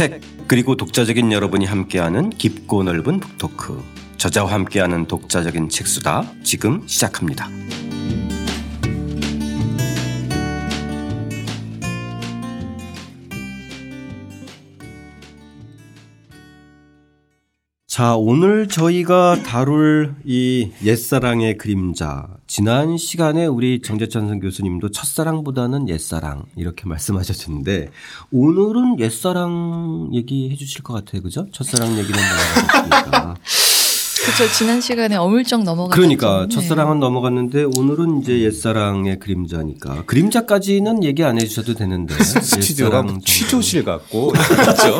책 그리고 독자적인 여러분이 함께하는 깊고 넓은 북토크 저자와 함께하는 독자적인 책수다 지금 시작합니다. 자, 오늘 저희가 다룰 이 옛사랑의 그림자. 지난 시간에 우리 정재찬 교수님도 첫사랑보다는 옛사랑 이렇게 말씀하셨는데 오늘은 옛사랑 얘기해 주실 것 같아요. 그죠? 첫사랑 얘기는 나왔으니까. 그렇죠. 지난 시간에 어물쩍 넘어갔죠. 그러니까 첫사랑은 넘어갔는데 오늘은 이제 옛사랑의 그림자니까 그림자까지는 얘기 안 해주셔도 되는데 스튜디오가 취조실 같고 그렇죠.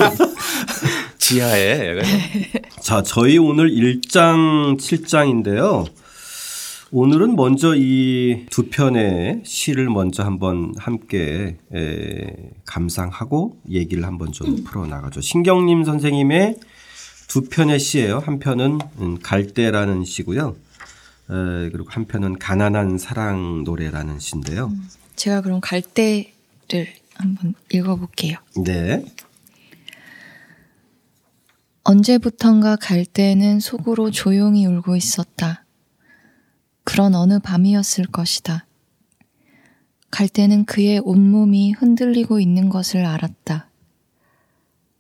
지하에. 자, 저희 오늘 1장 7장인데요. 오늘은 먼저 이 두 편의 시를 먼저 한번 함께 에, 감상하고 얘기를 한번 좀 풀어나가죠. 신경림 선생님의 두 편의 시예요. 한 편은 음, 갈대라는 시고요. 에, 그리고 한 편은 가난한 사랑 노래라는 시인데요. 음, 제가 그럼 갈대를 한번 읽어볼게요. 네. 언제부턴가 갈대는 속으로 조용히 울고 있었다. 그런 어느 밤이었을 것이다. 갈대는 그의 온몸이 흔들리고 있는 것을 알았다.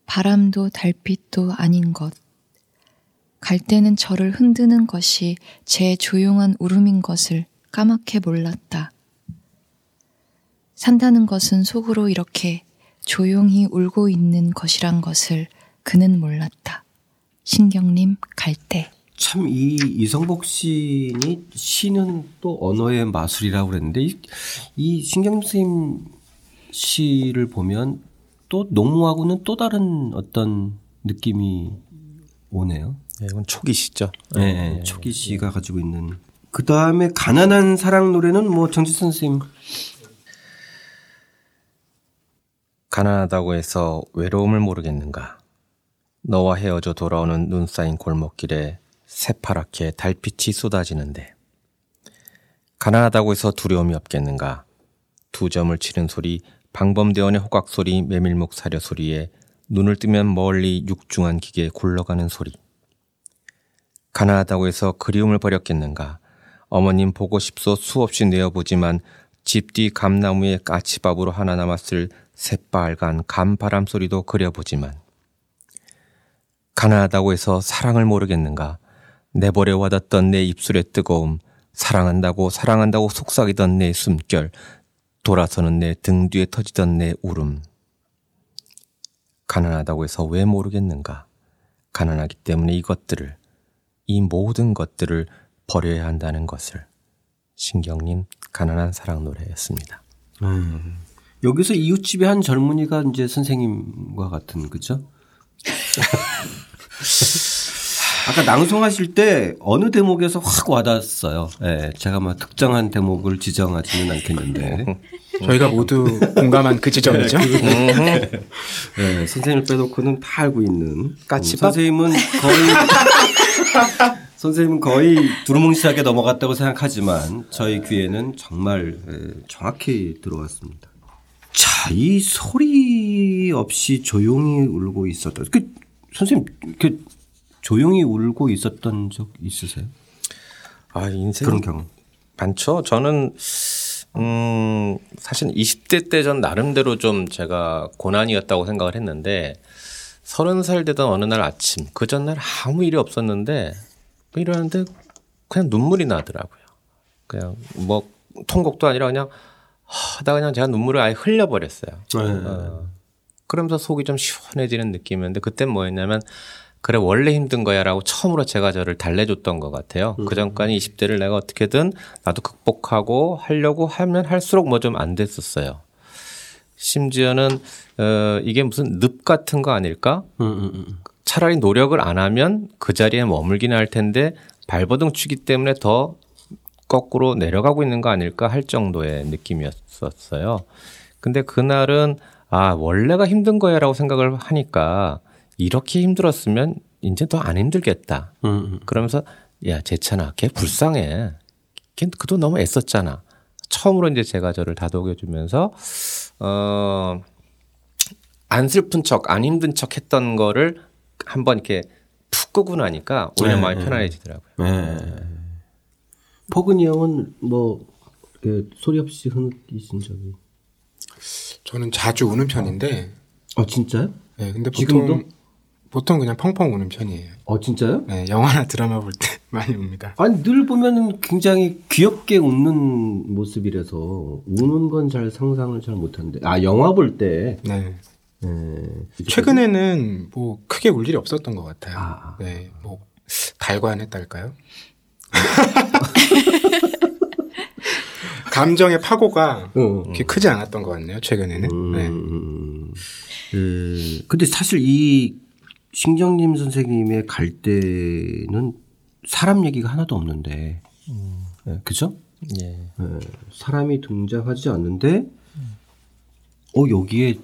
바람도 달빛도 아닌 것. 갈대는 저를 흔드는 것이 제 조용한 울음인 것을 까맣게 몰랐다. 산다는 것은 속으로 이렇게 조용히 울고 있는 것이란 것을 그는 몰랐다. 신경님 갈대. 참 이 이성복 시인이 시는 또 언어의 마술이라고 그랬는데 이, 이 신경님 선생님 시를 보면 또 농무하고는 또 다른 어떤 느낌이 오네요. 네, 이건 초기 시죠. 네, 네, 네 초기 시가 가지고 있는. 그 다음에 가난한 사랑 노래는 뭐 정지 선생님. 가난하다고 해서 외로움을 모르겠는가. 너와 헤어져 돌아오는 눈 쌓인 골목길에 새파랗게 달빛이 쏟아지는데 가난하다고 해서 두려움이 없겠는가? 두 점을 치는 소리 방범대원의 호각 소리 메밀목 사려 소리에 눈을 뜨면 멀리 육중한 기계 굴러가는 소리. 가난하다고 해서 그리움을 버렸겠는가? 어머님 보고 싶소 수없이 내어보지만 집 뒤 감나무에 까치밥으로 하나 남았을 새빨간 감바람 소리도 그려보지만 가난하다고 해서 사랑을 모르겠는가? 내버려 와닿던 내 입술의 뜨거움, 사랑한다고 사랑한다고 속삭이던 내 숨결, 돌아서는 내 등 뒤에 터지던 내 울음. 가난하다고 해서 왜 모르겠는가? 가난하기 때문에 이것들을, 이 모든 것들을 버려야 한다는 것을. 신경님 가난한 사랑 노래였습니다. 음. 여기서 이웃집의 한 젊은이가 이제 선생님과 같은 그죠? 아까 낭송하실 때 어느 대목에서 확 와닿았어요. 네, 제가 막 특정한 대목을 지정하지는 않겠는데. 저희가 모두 공감한 그 지점이죠. 네, 그, 네, 선생님을 빼놓고는 다 알고 있는. 까치 선생님은 거의 선생님은 거의 두루뭉실하게 넘어갔다고 생각하지만 저희 귀에는 정말 정확히 들어왔습니다. 자, 이 소리 없이 조용히 울고 있었다. 그 선생님, 그 조용히 울고 있었던 적 있으세요? 아, 인생 그런 경우 많죠. 저는 음, 사실 20대 때 전 나름대로 좀 제가 고난이었다고 생각을 했는데 서른 살 되던 어느 날 아침 그 전날 아무 일이 없었는데 이러는데 그냥 눈물이 나더라고요. 그냥 뭐 통곡도 아니라 그냥 하다 그냥 제가 눈물을 아예 흘려버렸어요. 네. 어. 그러면서 속이 좀 시원해지는 느낌이었는데 그땐 뭐였냐면 그래 원래 힘든 거야라고 처음으로 제가 저를 달래줬던 것 같아요. 음. 그 전까지 20대를 내가 어떻게든 나도 극복하고 하려고 하면 할수록 뭐 좀 안 됐었어요. 심지어는 어 이게 무슨 늪 같은 거 아닐까? 음, 음, 음, 차라리 노력을 안 하면 그 자리에 머물기는 할 텐데 발버둥 치기 때문에 더 거꾸로 내려가고 있는 거 아닐까 할 정도의 느낌이었었어요. 근데 그날은 아 원래가 힘든 거야라고 생각을 하니까 이렇게 힘들었으면 이제 더 안 힘들겠다. 음, 음. 그러면서 야 재찬아, 걔 불쌍해. 걔 그도 너무 애썼잖아. 처음으로 이제 제가 저를 다독여 주면서 어 안 슬픈 척, 안 힘든 척 했던 거를 한번 이렇게 푹 끄고 나니까 오히려 네, 마음이 편안해지더라고요. 네. 포근이 형은 뭐 소리 없이 흐느끼신 적이? 저는 자주 우는 편인데. 아 진짜요? 네, 근데 보통 지금도? 보통 그냥 펑펑 우는 편이에요. 어 진짜요? 네, 영화나 드라마 볼 때 많이 웁니다. 아니 늘 보면은 굉장히 귀엽게 웃는 모습이라서 우는 건 잘 상상을 잘 못하는데 아 영화 볼 때. 네. 네. 최근에는 뭐 크게 울 일이 없었던 것 같아요. 아. 네, 뭐 달관했달까요? 감정의 파고가 어. 그렇게 크지 않았던 것 같네요 최근에는. 음, 네. 음, 근데 사실 이 신경림 선생님의 갈 때는 사람 얘기가 하나도 없는데, 음. 네, 그죠? 예. 네, 사람이 등장하지 않는데, 어 여기에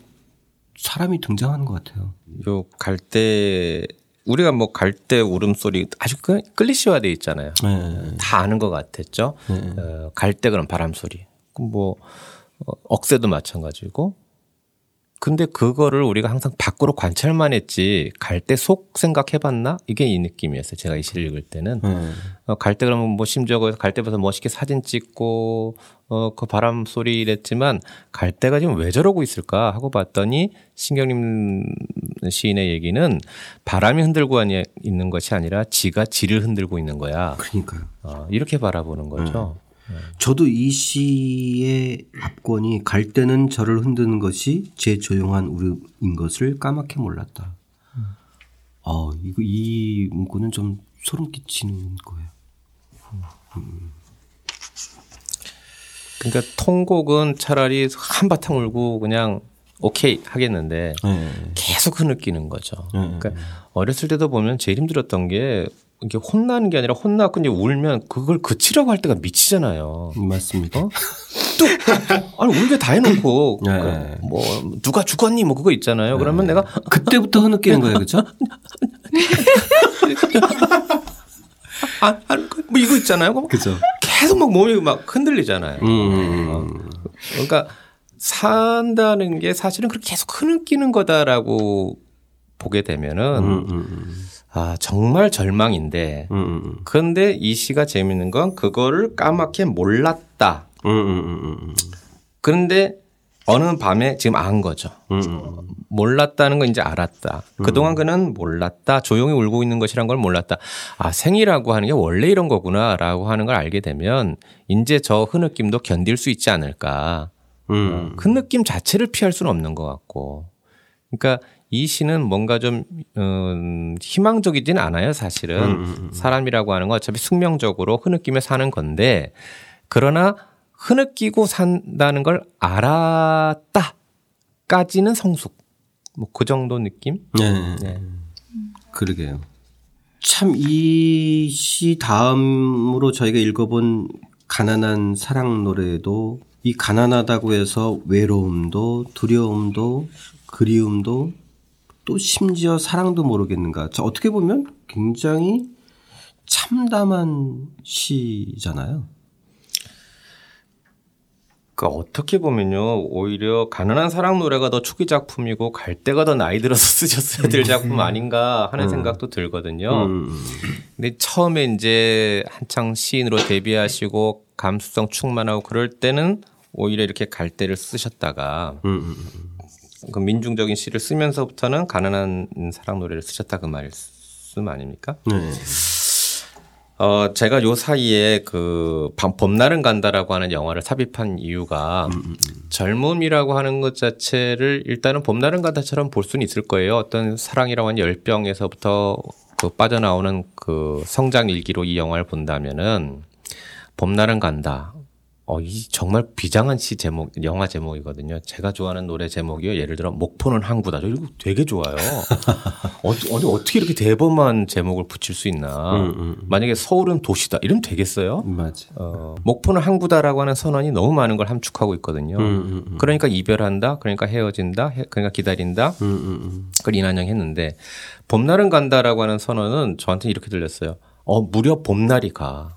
사람이 등장하는 것 같아요. 요갈 때 우리가 뭐 갈 때 울음소리 아주 클리시화돼 있잖아요. 네. 다 아는 것 같았죠. 네. 어, 갈 때 그런 바람 소리. 뭐 어, 억새도 마찬가지고 근데 그거를 우리가 항상 밖으로 관찰만 했지 갈 때 속 생각해봤나 이게 이 느낌이었어요. 제가 이 시를 읽을 때는 음. 어, 갈때 그러면 뭐 심지어 갈 때부터 멋있게 사진 찍고 어 그 바람 소리 이랬지만 갈 때가 지금 왜 저러고 있을까 하고 봤더니 신경림 시인의 얘기는 바람이 흔들고 있는 것이 아니라 지가 지를 흔들고 있는 거야. 그러니까요. 어, 이렇게 바라보는 거죠. 음. 저도 이 시의 압권이 갈 때는 저를 흔드는 것이 제 조용한 울음인 것을 까맣게 몰랐다. 어, 이거 이 문구는 좀 소름 끼치는 거예요. 음. 그러니까 통곡은 차라리 한바탕 울고 그냥 오케이 하겠는데 네. 계속 흐느끼는 거죠. 네. 그러니까 어렸을 때도 보면 제일 힘들었던 게 이게 혼나는 게 아니라 혼나고 이제 울면 그걸 그치려고 할 때가 미치잖아요. 맞습니다. 어? 또 아니 울게 다 해놓고 네. 그러니까 뭐 누가 죽었니 뭐 그거 있잖아요. 그러면 네. 내가 그때부터 흐느끼는 거예요, 그렇죠? 아, 뭐 이거 있잖아요. 그죠. 계속 막 몸이 막 흔들리잖아요. 음. 음, 음. 어. 그러니까 산다는 게 사실은 그렇게 계속 흐느끼는 거다라고 보게 되면은. 음, 음, 아, 정말 절망인데. 음, 음, 음. 그런데 이 시가 재밌는 건 그거를 까맣게 몰랐다. 음, 음, 그런데 어느 밤에 지금 안 거죠. 몰랐다는 건 이제 알았다. 그동안 그는 몰랐다. 조용히 울고 있는 것이란 걸 몰랐다. 아, 생이라고 하는 게 원래 이런 거구나. 라고 하는 걸 알게 되면 이제 저 흐느낌도 견딜 수 있지 않을까. 음. 그 느낌 자체를 피할 수는 없는 것 같고. 그러니까 이 시는 뭔가 좀 음, 희망적이진 않아요, 사실은. 음, 음, 음. 사람이라고 하는 건 어차피 숙명적으로 흐느끼며 사는 건데 그러나 흐느끼고 산다는 걸 알았다까지는 성숙. 뭐 그 정도 느낌? 네. 네. 그러게요. 참 이 시 다음으로 저희가 읽어본 가난한 사랑 노래도 이 가난하다고 해서 외로움도 두려움도 그리움도 또 심지어 사랑도 모르겠는가. 저 어떻게 보면 굉장히 참담한 시잖아요. 그 어떻게 보면요 오히려 가난한 사랑 노래가 더 초기 작품이고 갈 때가 더 나이 들어서 쓰셨어야 될 작품 아닌가 하는 음. 생각도 들거든요. 음. 근데 처음에 이제 한창 시인으로 데뷔하시고 감수성 충만하고 그럴 때는 오히려 이렇게 갈 때를 쓰셨다가 음. 그 민중적인 시를 쓰면서부터는 가난한 사랑 노래를 쓰셨다 그 말씀 아닙니까? 네. 어, 제가 요 사이에 그 봄날은 간다라고 하는 영화를 삽입한 이유가 음, 음, 음. 젊음이라고 하는 것 자체를 일단은 봄날은 간다처럼 볼 수는 있을 거예요. 어떤 사랑이라고 하는 열병에서부터 그 빠져나오는 그 성장 일기로 이 영화를 본다면은 봄날은 간다. 어, 이 정말 비장한 시 제목, 영화 제목이거든요. 제가 좋아하는 노래 제목이요. 예를 들어, 목포는 항구다. 이거 되게 좋아요. 어, 아니, 어떻게 이렇게 대범한 제목을 붙일 수 있나. 음, 음, 음. 만약에 서울은 도시다. 이러면 되겠어요? 맞아. 어, 목포는 항구다라고 하는 선언이 너무 많은 걸 함축하고 있거든요. 음, 음, 음. 그러니까 이별한다. 그러니까 헤어진다. 그러니까 기다린다. 그걸 이난영 했는데, 봄날은 간다라고 하는 선언은 저한테 이렇게 들렸어요. 어, 무려 봄날이 가.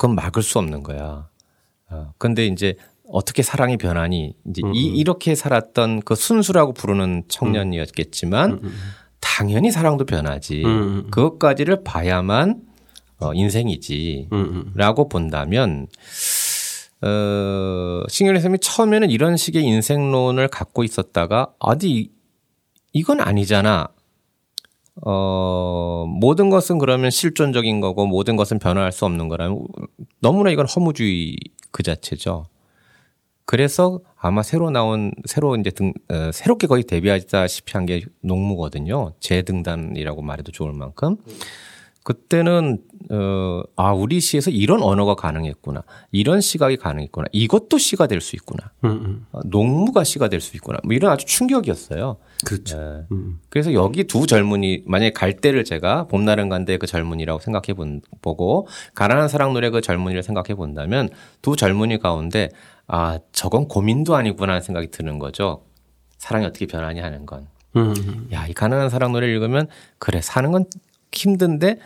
그건 막을 수 없는 거야. 어, 근데 이제 어떻게 사랑이 변하니 이제 이 이렇게 살았던 그 순수라고 부르는 청년이었겠지만 당연히 사랑도 변하지. 그것까지를 봐야만 어, 인생이지라고 본다면 어, 신경일 선생님이 처음에는 이런 식의 인생론을 갖고 있었다가 어디 이건 아니잖아. 어, 모든 것은 그러면 실존적인 거고 모든 것은 변화할 수 없는 거라면 너무나 이건 허무주의 그 자체죠. 그래서 아마 새로 나온 새로 이제 등 어, 새롭게 거의 데뷔하다시피 한 게 농무거든요. 재등단이라고 말해도 좋을 만큼. 그때는 어, 아 우리 시에서 이런 언어가 가능했구나, 이런 시각이 가능했구나, 이것도 시가 될 수 있구나, 음, 음. 어, 농무가 시가 될 수 있구나, 뭐 이런 아주 충격이었어요. 그렇죠. 네. 음. 그래서 여기 두 젊은이 만약에 갈 때를 제가 봄날은 간데 그 젊은이라고 생각해 본 보고 가난한 사랑 노래 그 젊은이를 생각해 본다면 두 젊은이 가운데 아 저건 고민도 아니구나 하는 생각이 드는 거죠. 사랑이 어떻게 변하냐 하는 건. 음. 야이 가난한 사랑 노래를 읽으면 그래 사는 건 힘든데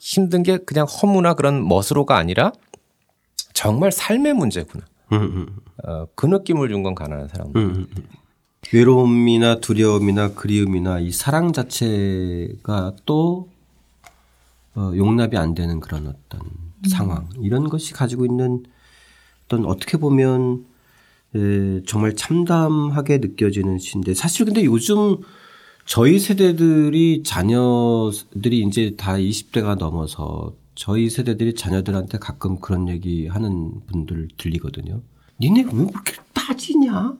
힘든 게 그냥 허무나 그런 멋으로가 아니라 정말 삶의 문제구나. 음, 음. 어, 그 느낌을 준 건 가난한 사람들. 음, 음, 외로움이나 두려움이나 그리움이나 이 사랑 자체가 또 어, 용납이 안 되는 그런 어떤 상황 이런 것이 가지고 있는 어떤 어떻게 보면 에, 정말 참담하게 느껴지는 시인데 사실 근데 요즘 저희 세대들이 자녀들이 이제 다 20대가 넘어서 저희 세대들이 자녀들한테 가끔 그런 얘기 하는 분들 들리거든요. 니네 왜 그렇게 따지냐?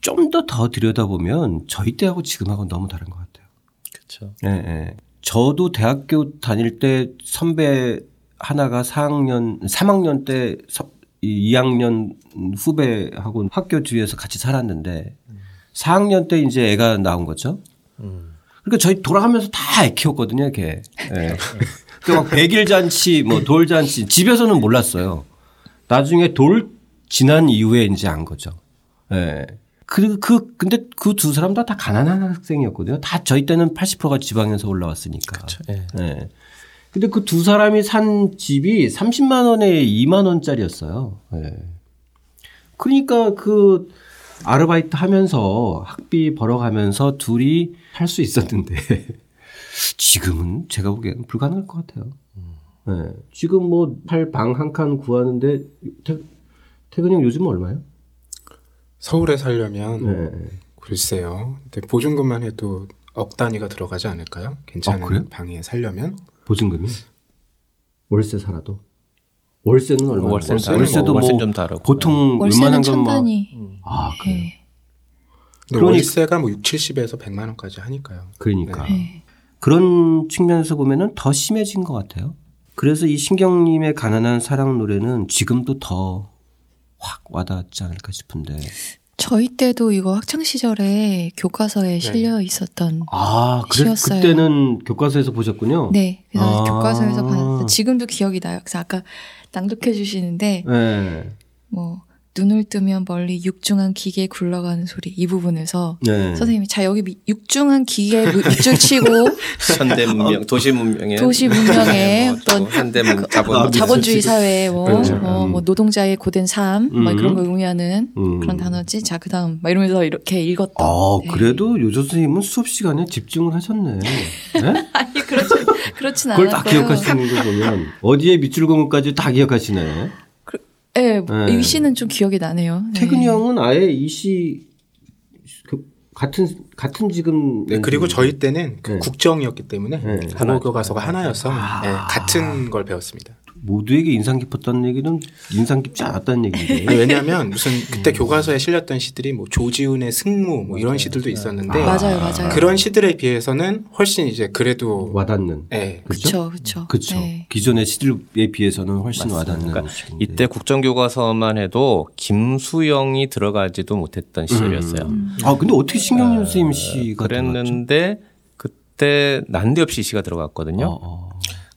좀 더 더 들여다보면 저희 때하고 지금하고 너무 다른 것 같아요. 그렇죠. 예, 예. 저도 대학교 다닐 때 선배 하나가 4학년, 3학년 때 2학년 후배하고 학교 뒤에서 같이 살았는데 4학년 때 이제 애가 나온 거죠. 그러니까 저희 돌아가면서 다애 키웠거든요, 걔. 예. 그막 백일 잔치, 뭐 돌 잔치 집에서는 몰랐어요. 나중에 돌 지난 이후에 이제 안 거죠. 예. 그, 그, 근데 그 두 사람 다, 다 가난한 학생이었거든요. 다 저희 때는 80%가 지방에서 올라왔으니까. 그렇죠. 예. 예. 근데 그 두 사람이 산 집이 30만 원에 2만 원짜리였어요. 예. 그러니까 그 아르바이트 하면서 학비 벌어가면서 둘이 할 수 있었는데 지금은 제가 보기에는 불가능할 것 같아요. 네. 지금 뭐팔방한 칸 구하는데 태, 태근이 형 요즘 얼마요? 서울에 살려면 네. 글쎄요. 근데 보증금만 해도 억 단위가 들어가지 않을까요? 괜찮은 아, 방에 살려면 보증금이 월세 살아도 월세는 얼마? 월세는 월세도 뭐 월세는 좀 다르고. 보통 웬만한 건 뭐. 아, 그래. 네. 그러니까 월세가 뭐 6, 70에서 100만 원까지 하니까요. 그러니까. 네. 그런 측면에서 보면은 더 심해진 것 같아요. 그래서 이 신경님의 가난한 사랑 노래는 지금도 더 확 와닿지 않을까 싶은데. 저희 때도 이거 학창 시절에 교과서에 네. 실려 있었던 아, 그래, 시였어요. 그때는 교과서에서 보셨군요. 네, 그래서 아. 교과서에서 봤는데 지금도 기억이 나요. 그래서 아까 낭독해 주시는데 네. 뭐 눈을 뜨면 멀리 육중한 기계 굴러가는 소리 이 부분에서 네. 선생님이 자 여기 육중한 기계 밑줄 치고 현대 문명 도시 문명에 도시 문명의 뭐 어떤 현대 문 그 자본 아, 자본주의 사회 뭐, 그렇죠. 어, 뭐 노동자의 고된 삶뭐 음. 그런 걸 의미하는 음. 그런 단어지 자 그다음 막 이러면서 이렇게 읽었다. 아 네. 그래도 요조 선생님은 수업 시간에 집중을 하셨네. 네? 아니 그렇지 그렇진 않아요. 그걸 다 기억하시는 거 보면 어디에 밑줄 그은 것까지 다 기억하시네. 네, 네. 이 시는 좀 기억이 나네요. 네. 태근이 형은 아예 이시 그 같은 같은 지금 네, 그리고 저희 때는 그 네. 국정이었기 때문에 네. 국어 교과서가 하나여서 아. 네, 같은 걸 배웠습니다. 모두에게 인상 깊었다는 얘기는 인상 깊지 않았다는 얘기인데. 왜냐하면 무슨 그때 음. 교과서에 실렸던 시들이 뭐 조지훈의 승무 뭐 이런 시들도 있었는데 아. 맞아요, 맞아요. 그런 시들에 비해서는 훨씬 이제 그래도 와닿는. 네. 그렇죠, 그렇죠. 그렇죠. 네. 기존의 시들에 비해서는 훨씬 맞습니다. 와닿는. 그러니까 이때 국정교과서만 해도 김수영이 들어가지도 못했던 시절이었어요. 음. 아 근데 어떻게 신경윤 선생님 시가 그랬는데 들어갔죠? 그때 난데없이 시가 들어갔거든요. 어, 어.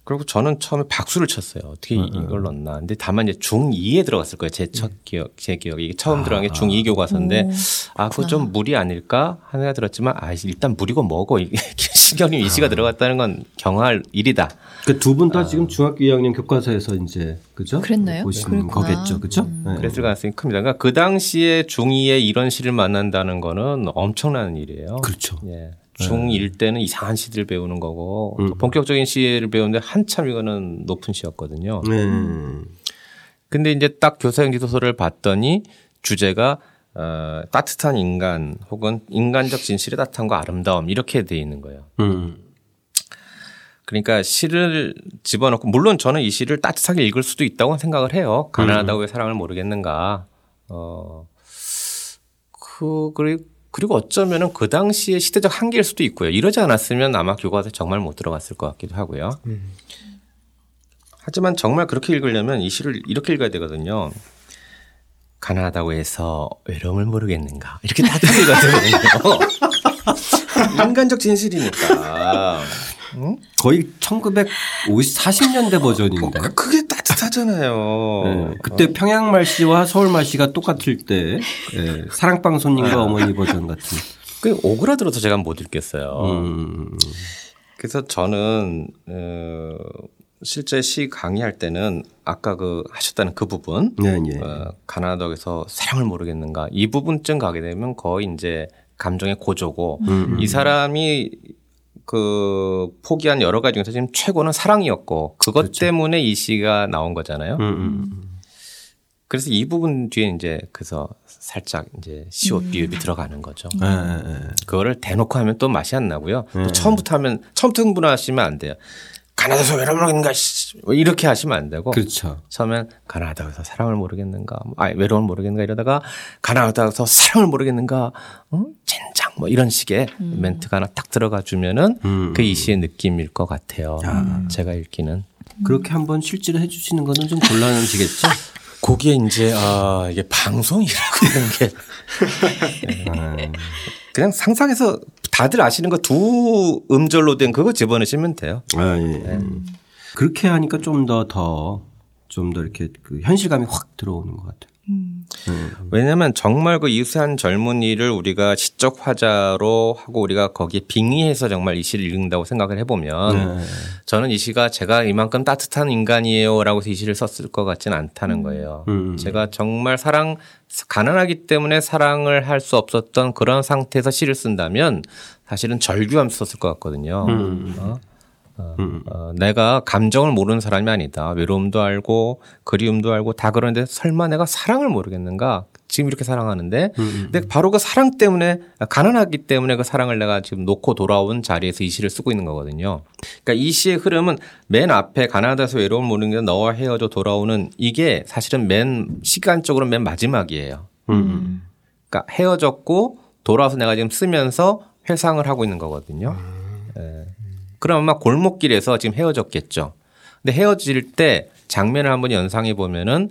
그리고 저는 처음에 박수를 쳤어요. 어떻게 음, 음. 이걸 넣나. 근데 다만 이제 중2에 들어갔을 거예요. 제첫 음. 기억, 제 기억이. 이게 처음 아, 들어간 게 중2 교과서인데, 오, 아, 그거 좀 무리 아닐까? 하나 들었지만, 아, 일단 무리고 뭐고, 이게 신경님 이 시가 아. 들어갔다는 건 경할 일이다. 그 두 분다 아. 지금 중학교 2학년 교과서에서 이제 그죠? 그랬나요? 보신 거겠죠, 그죠? 음. 네. 그랬을 가능성이 큽니다. 그러니까 그 당시에 중2에 이런 시를 만난다는 거는 엄청난 일이에요. 그렇죠. 예. 중1 때는 이상한 시들 배우는 거고 음. 본격적인 시를 배우는데 한참 이거는 높은 시였거든요. 음. 근데 이제 딱 교사형 지도서를 봤더니 주제가 어, 따뜻한 인간 혹은 인간적 진실의 따뜻함과 아름다움 이렇게 돼 있는 거예요. 음. 그러니까 시를 집어넣고 물론 저는 이 시를 따뜻하게 읽을 수도 있다고 생각을 해요. 가난하다고 왜 사랑을 모르겠는가. 어. 그 그리고 그리고 어쩌면은 그 당시에 시대적 한계일 수도 있고요. 이러지 않았으면 아마 교과서에 정말 못 들어갔을 것 같기도 하고요. 음. 하지만 정말 그렇게 읽으려면 이 시를 이렇게 읽어야 되거든요. 가난하다고 해서 외로움을 모르겠는가. 이렇게 따뜻하거든요. 인간적 진실이니까. 응? 거의 1950, 40년대 버전인데. 어, 그게 따뜻 하잖아요. 네, 그때 어. 평양 말씨와 서울 말씨가 똑같을 때, 네, 사랑방송님과 어머니 버전 같은. 그 오그라들어서 제가 못 읽겠어요. 음. 그래서 저는, 어, 실제 시 강의할 때는 아까 그 하셨다는 그 부분, 네, 네. 어, 가나다에서 사랑을 모르겠는가 이 부분쯤 가게 되면 거의 이제 감정의 고조고 음, 음. 이 사람이 그 포기한 여러 가지 중에서 지금 최고는 사랑이었고 그것 그렇죠. 때문에 이 시가 나온 거잖아요. 음, 음, 음. 그래서 이 부분 뒤에 이제 그래서 살짝 이제 시옷 음. 비읍이 들어가는 거죠. 네, 네, 네. 그거를 대놓고 하면 또 맛이 안 나고요. 또 네. 처음부터 하면 처음부터 흥분하시면 안 돼요. 가나다에서 외로움을 모르겠는가 뭐 이렇게 하시면 안 되고 그렇죠. 처음엔 가나다에서 사랑을 모르겠는가 아 외로움을 모르겠는가 이러다가 가나다에서 사랑을 모르겠는가 어? 젠장 뭐 이런 식의 음. 멘트가 하나 딱 들어가 주면은 음. 그 이 시의 느낌일 것 같아요. 야. 제가 읽기는 그렇게 한번 실제로 해주시는 거는 좀 곤란하시겠죠? 거기에 이제 아 이게 방송이라고 하는 게 네. 그냥 상상해서 다들 아시는 거 두 음절로 된 그거 집어넣으시면 돼요. 아, 예. 네. 그렇게 하니까 좀 더 더 좀더 이렇게 그 현실감이 확 들어오는 것 같아요. 음. 음. 왜냐하면 정말 그 이수한 젊은이를 우리가 시적 화자로 하고 우리가 거기에 빙의해서 정말 이 시를 읽는다고 생각을 해보면 네. 저는 이 시가 제가 이만큼 따뜻한 인간이에요라고 해서 이 시를 썼을 것 같지는 않다는 음. 거예요. 음. 제가 정말 사랑 가난하기 때문에 사랑을 할 수 없었던 그런 상태에서 시를 쓴다면 사실은 절규하면서 썼을 것 같거든요. 음. 어? 어, 음. 어, 내가 감정을 모르는 사람이 아니다. 외로움도 알고 그리움도 알고 다 그러는데 설마 내가 사랑을 모르겠는가? 지금 이렇게 사랑하는데 음. 음 근데 바로 그 사랑 때문에 가난하기 때문에 그 사랑을 내가 지금 놓고 돌아온 자리에서 이 시를 쓰고 있는 거거든요. 그러니까 이 시의 흐름은 맨 앞에 가난하다서 외로움을 모르는 게 너와 헤어져 돌아오는 이게 사실은 맨 시간적으로 맨 마지막이에요. 음. 음. 그러니까 헤어졌고 돌아와서 내가 지금 쓰면서 회상을 하고 있는 거거든요. 예. 그럼 아마 골목길에서 지금 헤어졌겠죠. 근데 헤어질 때 장면을 한번 연상해 보면은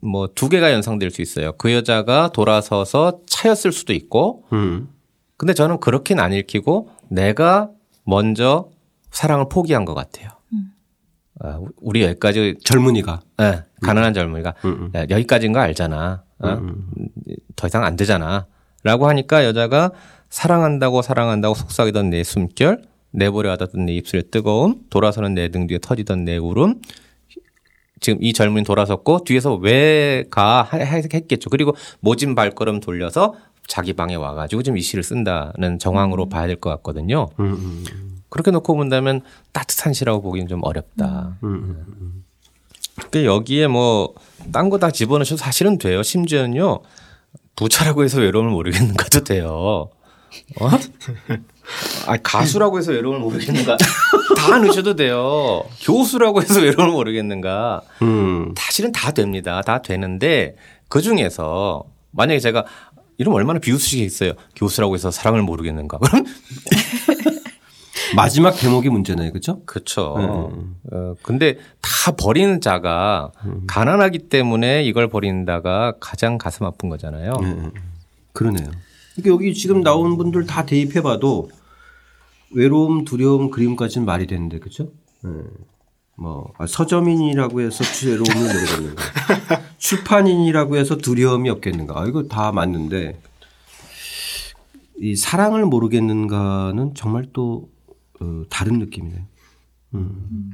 뭐 두 개가 연상될 수 있어요. 그 여자가 돌아서서 차였을 수도 있고, 음. 근데 저는 그렇게는 안 읽히고 내가 먼저 사랑을 포기한 것 같아요. 음. 아, 우리 여기까지 젊은이가, 네, 가난한 젊은이가 음, 음. 야, 여기까지인 거 알잖아. 어? 음, 음. 더 이상 안 되잖아.라고 하니까 여자가 사랑한다고 사랑한다고 속삭이던 내 숨결, 내버려 하던 내 입술의 뜨거움, 돌아서는 내 등 뒤에 터지던 내 울음, 지금 이 젊은이 돌아섰고 뒤에서 왜 가 했겠죠. 그리고 모진 발걸음 돌려서 자기 방에 와가지고 지금 이 시를 쓴다는 정황으로 음. 봐야 될 것 같거든요. 음, 음, 음. 그렇게 놓고 본다면 따뜻한 시라고 보기는 좀 어렵다. 음, 그 여기에 뭐 딴 거 다 집어넣으셔도 사실은 돼요. 심지어는요 부차라고 해서 외로움을 모르겠는가도 돼요. 어? 아 가수라고 해서 외로움을 모르겠는가? 다 넣으셔도 돼요. 교수라고 해서 외로움을 모르겠는가? 음. 사실은 다 됩니다. 다 되는데 그 중에서 만약에 제가 이름 얼마나 비웃으시겠어요. 교수라고 해서 사랑을 모르겠는가? 그럼 마지막 대목이 문제네요, 그렇죠? 그렇죠. 음. 어, 근데 다 버리는 자가 음. 가난하기 때문에 이걸 버린다가 가장 가슴 아픈 거잖아요. 음. 그러네요. 그러니까 여기 지금 나온 분들 다 대입해봐도 외로움, 두려움, 그림까지는 말이 되는데 그죠? 네. 뭐 아, 서점인이라고 해서 외로움을 모르겠는가? 출판인이라고 해서 두려움이 없겠는가? 아, 이거 다 맞는데 이 사랑을 모르겠는가는 정말 또 어, 다른 느낌이네요. 음.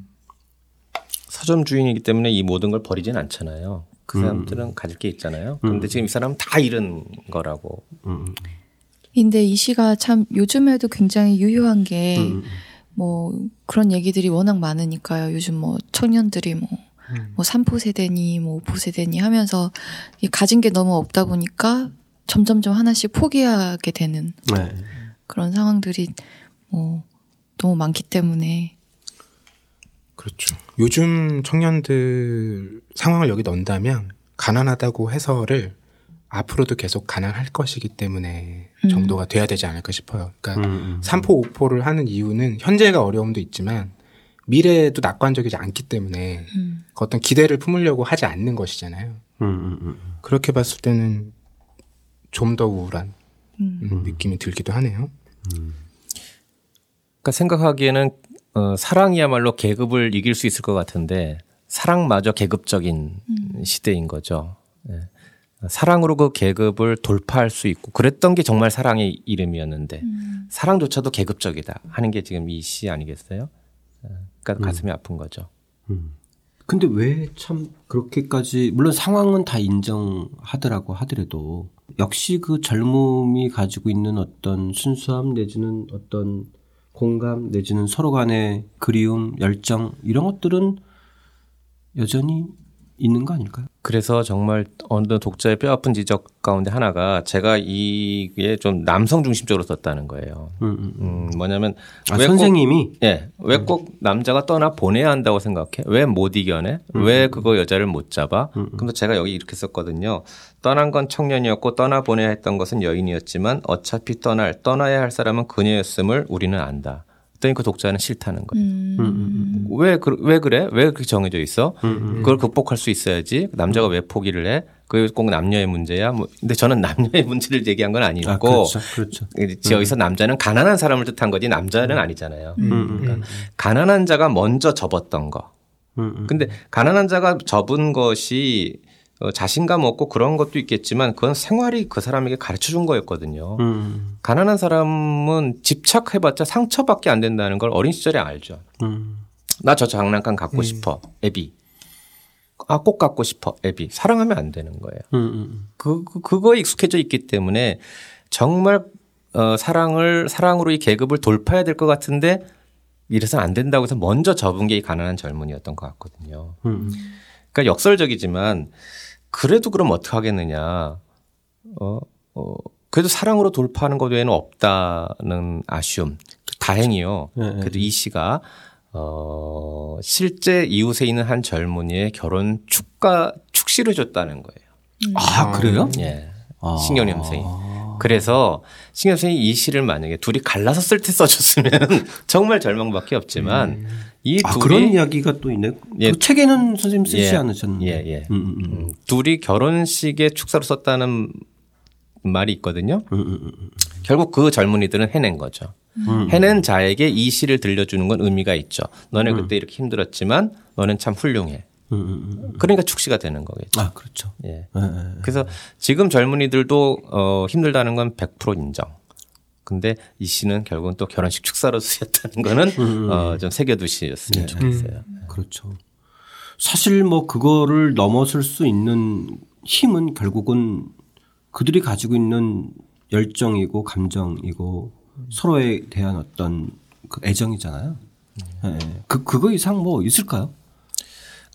서점 주인이기 때문에 이 모든 걸 버리진 않잖아요. 그 음. 사람들은 음. 가질 게 있잖아요. 근데 음. 지금 이 사람은 다 잃은 거라고. 음. 근데 이 시가 참 요즘에도 굉장히 유효한 게, 음. 뭐, 그런 얘기들이 워낙 많으니까요. 요즘 뭐, 청년들이 뭐, 음. 뭐, 3포 세대니, 뭐, 5포 세대니 하면서, 가진 게 너무 없다 보니까, 점점점 하나씩 포기하게 되는 네. 그런 상황들이, 뭐, 너무 많기 때문에, 그렇죠. 요즘 청년들 상황을 여기 넣는다면 가난하다고 해서를 앞으로도 계속 가난할 것이기 때문에 음. 정도가 돼야 되지 않을까 싶어요. 그러니까 음, 음. 3포, 5포를 하는 이유는 현재가 어려움도 있지만 미래에도 낙관적이지 않기 때문에 음. 그 어떤 기대를 품으려고 하지 않는 것이잖아요. 음, 음, 그렇게 봤을 때는 좀 더 우울한 느낌이 들기도 하네요. 그러니까 생각하기에는 어, 사랑이야말로 계급을 이길 수 있을 것 같은데 사랑마저 계급적인 음. 시대인 거죠. 네. 사랑으로 그 계급을 돌파할 수 있고 그랬던 게 정말 사랑의 이름이었는데 음. 사랑조차도 계급적이다 하는 게 지금 이 시 아니겠어요? 그러니까 음. 가슴이 아픈 거죠. 음. 근데 왜 참 그렇게까지 물론 상황은 다 인정하더라고 하더라도 역시 그 젊음이 가지고 있는 어떤 순수함 내지는 어떤 공감 내지는 서로 간의 그리움, 열정 이런 것들은 여전히 있는 거 아닐까요? 그래서 정말 어느 독자의 뼈 아픈 지적 가운데 하나가 제가 이게 좀 남성 중심적으로 썼다는 거예요. 음, 음, 음. 음 뭐냐면 아, 선생님이 예, 왜 꼭 남자가 떠나 보내야 한다고 생각해? 왜 못 이겨내? 음, 왜 그거 여자를 못 잡아? 음. 그럼 제가 여기 이렇게 썼거든요. 떠난 건 청년이었고 떠나 보내야 했던 것은 여인이었지만 어차피 떠날 떠나야 할 사람은 그녀였음을 우리는 안다. 그랬더니 그 독자는 싫다는 거예요. 음. 음, 음, 음. 왜, 그, 왜 그래? 왜 그렇게 정해져 있어? 그걸 극복할 수 있어야지. 남자가 왜 포기를 해? 그게 꼭 남녀의 문제야. 뭐 근데 저는 남녀의 문제를 얘기한 건 아니고 아, 그렇죠. 그렇죠. 여기서 남자는 가난한 사람을 뜻한 거지 남자는 아니잖아요. 그러니까 가난한 자가 먼저 접었던 거. 근데 가난한 자가 접은 것이 어, 자신감 없고 그런 것도 있겠지만 그건 생활이 그 사람에게 가르쳐 준 거였거든요. 음. 가난한 사람은 집착해봤자 상처밖에 안 된다는 걸 어린 시절에 알죠. 음. 나저 장난감 갖고 음. 싶어, 애비. 아, 꼭 갖고 싶어, 애비. 사랑하면 안 되는 거예요. 음, 음, 음. 그, 그, 그거에 익숙해져 있기 때문에 정말 어, 사랑을, 사랑으로 이 계급을 돌파해야 될 것 같은데 이래서 안 된다고 해서 먼저 접은 게 이 가난한 젊은이였던 것 같거든요. 그러니까 역설적이지만 그래도 그럼 어떻게 하겠느냐. 어, 어, 그래도 사랑으로 돌파하는 것 외에는 없다는 아쉬움. 다행이요. 네, 네. 그래도 이 시가 어, 실제 이웃에 있는 한 젊은이의 결혼 축가, 축시를 줬다는 거예요. 음. 아, 그래요? 예. 아. 신경림 선생이. 그래서 신경 선생이 이 시를 만약에 둘이 갈라서 쓸 때 써줬으면 정말 절망밖에 없지만 음. 이 아, 둘이 그런 이야기가 또 있네. 예. 그 책에는 선생님 쓰지 예. 않으셨는데. 예, 예. 음, 음, 음. 음. 둘이 결혼식에 축사로 썼다는 말이 있거든요. 음, 음, 결국 그 젊은이들은 해낸 거죠. 해낸 자에게 이 시를 들려주는 건 의미가 있죠. 너네 그때 이렇게 힘들었지만 너는 참 훌륭해. 그러니까 축시가 되는 거겠죠. 아, 그렇죠. 예. 네. 그래서 지금 젊은이들도 어, 힘들다는 건 100% 인정. 근데 이 씨는 결국은 또 결혼식 축사로 쓰였다는 거는 음. 어, 좀 새겨두셨으면 네. 좋겠어요. 음. 그렇죠. 사실 뭐 그거를 넘어설 수 있는 힘은 결국은 그들이 가지고 있는 열정이고 감정이고 서로에 대한 어떤 그 애정이잖아요. 네. 그 그거 이상 뭐 있을까요?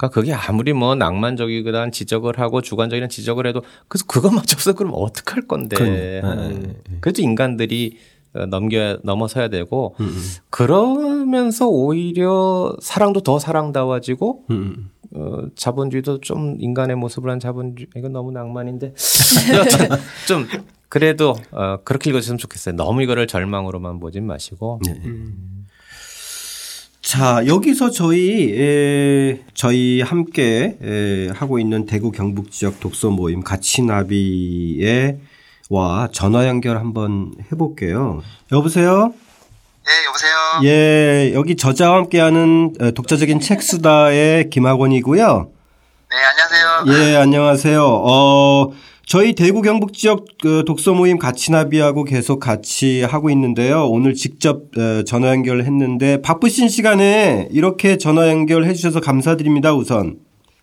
그러니까 그게 아무리 뭐 낭만적이거나 지적을 하고 주관적인 지적을 해도 그래서 그것마저 없어 그러면 어떡할 건데. 네, 네, 네. 그래도 인간들이 어, 넘겨 넘어서야 되고 음, 음. 그러면서 오히려 사랑도 더 사랑다워지고 음. 음. 어, 자본주의도 좀 인간의 모습을 한 자본주의 이건 너무 낭만인데 좀 그래도 어, 그렇게 읽어주셨으면 좋겠어요. 너무 이거를 절망으로만 보진 마시고. 네. 음. 자, 여기서 저희, 에, 저희 함께 에, 하고 있는 대구 경북 지역 독서 모임 가치나비에 와 전화 연결 한번 해볼게요. 여보세요? 네, 여보세요? 예, 여기 저자와 함께하는 독자적인 책 수다의 김학원이고요. 네, 안녕하세요. 예, 안녕하세요. 어, 저희 대구 경북 지역 그 독서 모임 같이 나비하고 계속 같이 하고 있는데요. 오늘 직접 어, 전화 연결했는데 바쁘신 시간에 이렇게 전화 연결해 주셔서 감사드립니다. 우선.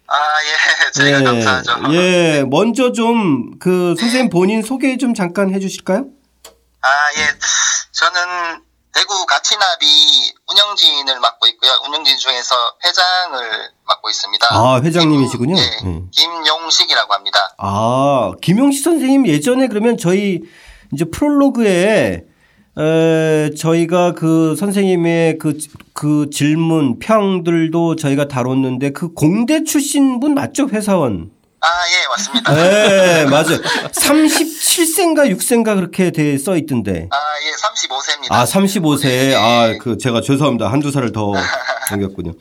아, 예. 저희가 예, 감사하죠. 예. 먼저 좀 그 선생님 본인 소개 좀 잠깐 해 주실까요? 아, 예. 저는 대구 가치나비 운영진을 맡고 있고요. 운영진 중에서 회장을 맡고 있습니다. 아, 회장님이시군요. 김, 네, 네. 김용식이라고 합니다. 아, 김용식 선생님 예전에 그러면 저희 이제 프롤로그에 에, 저희가 그 선생님의 그, 그 질문, 평들도 저희가 다뤘는데 그 공대 출신 분 맞죠? 회사원. 아, 예, 맞습니다. 네, 맞아요. 37세인가 6세인가 그렇게 돼 써 있던데. 아, 예, 35세입니다. 아, 35세. 네. 아, 그 제가 죄송합니다. 한두 살을 더 넘겼군요.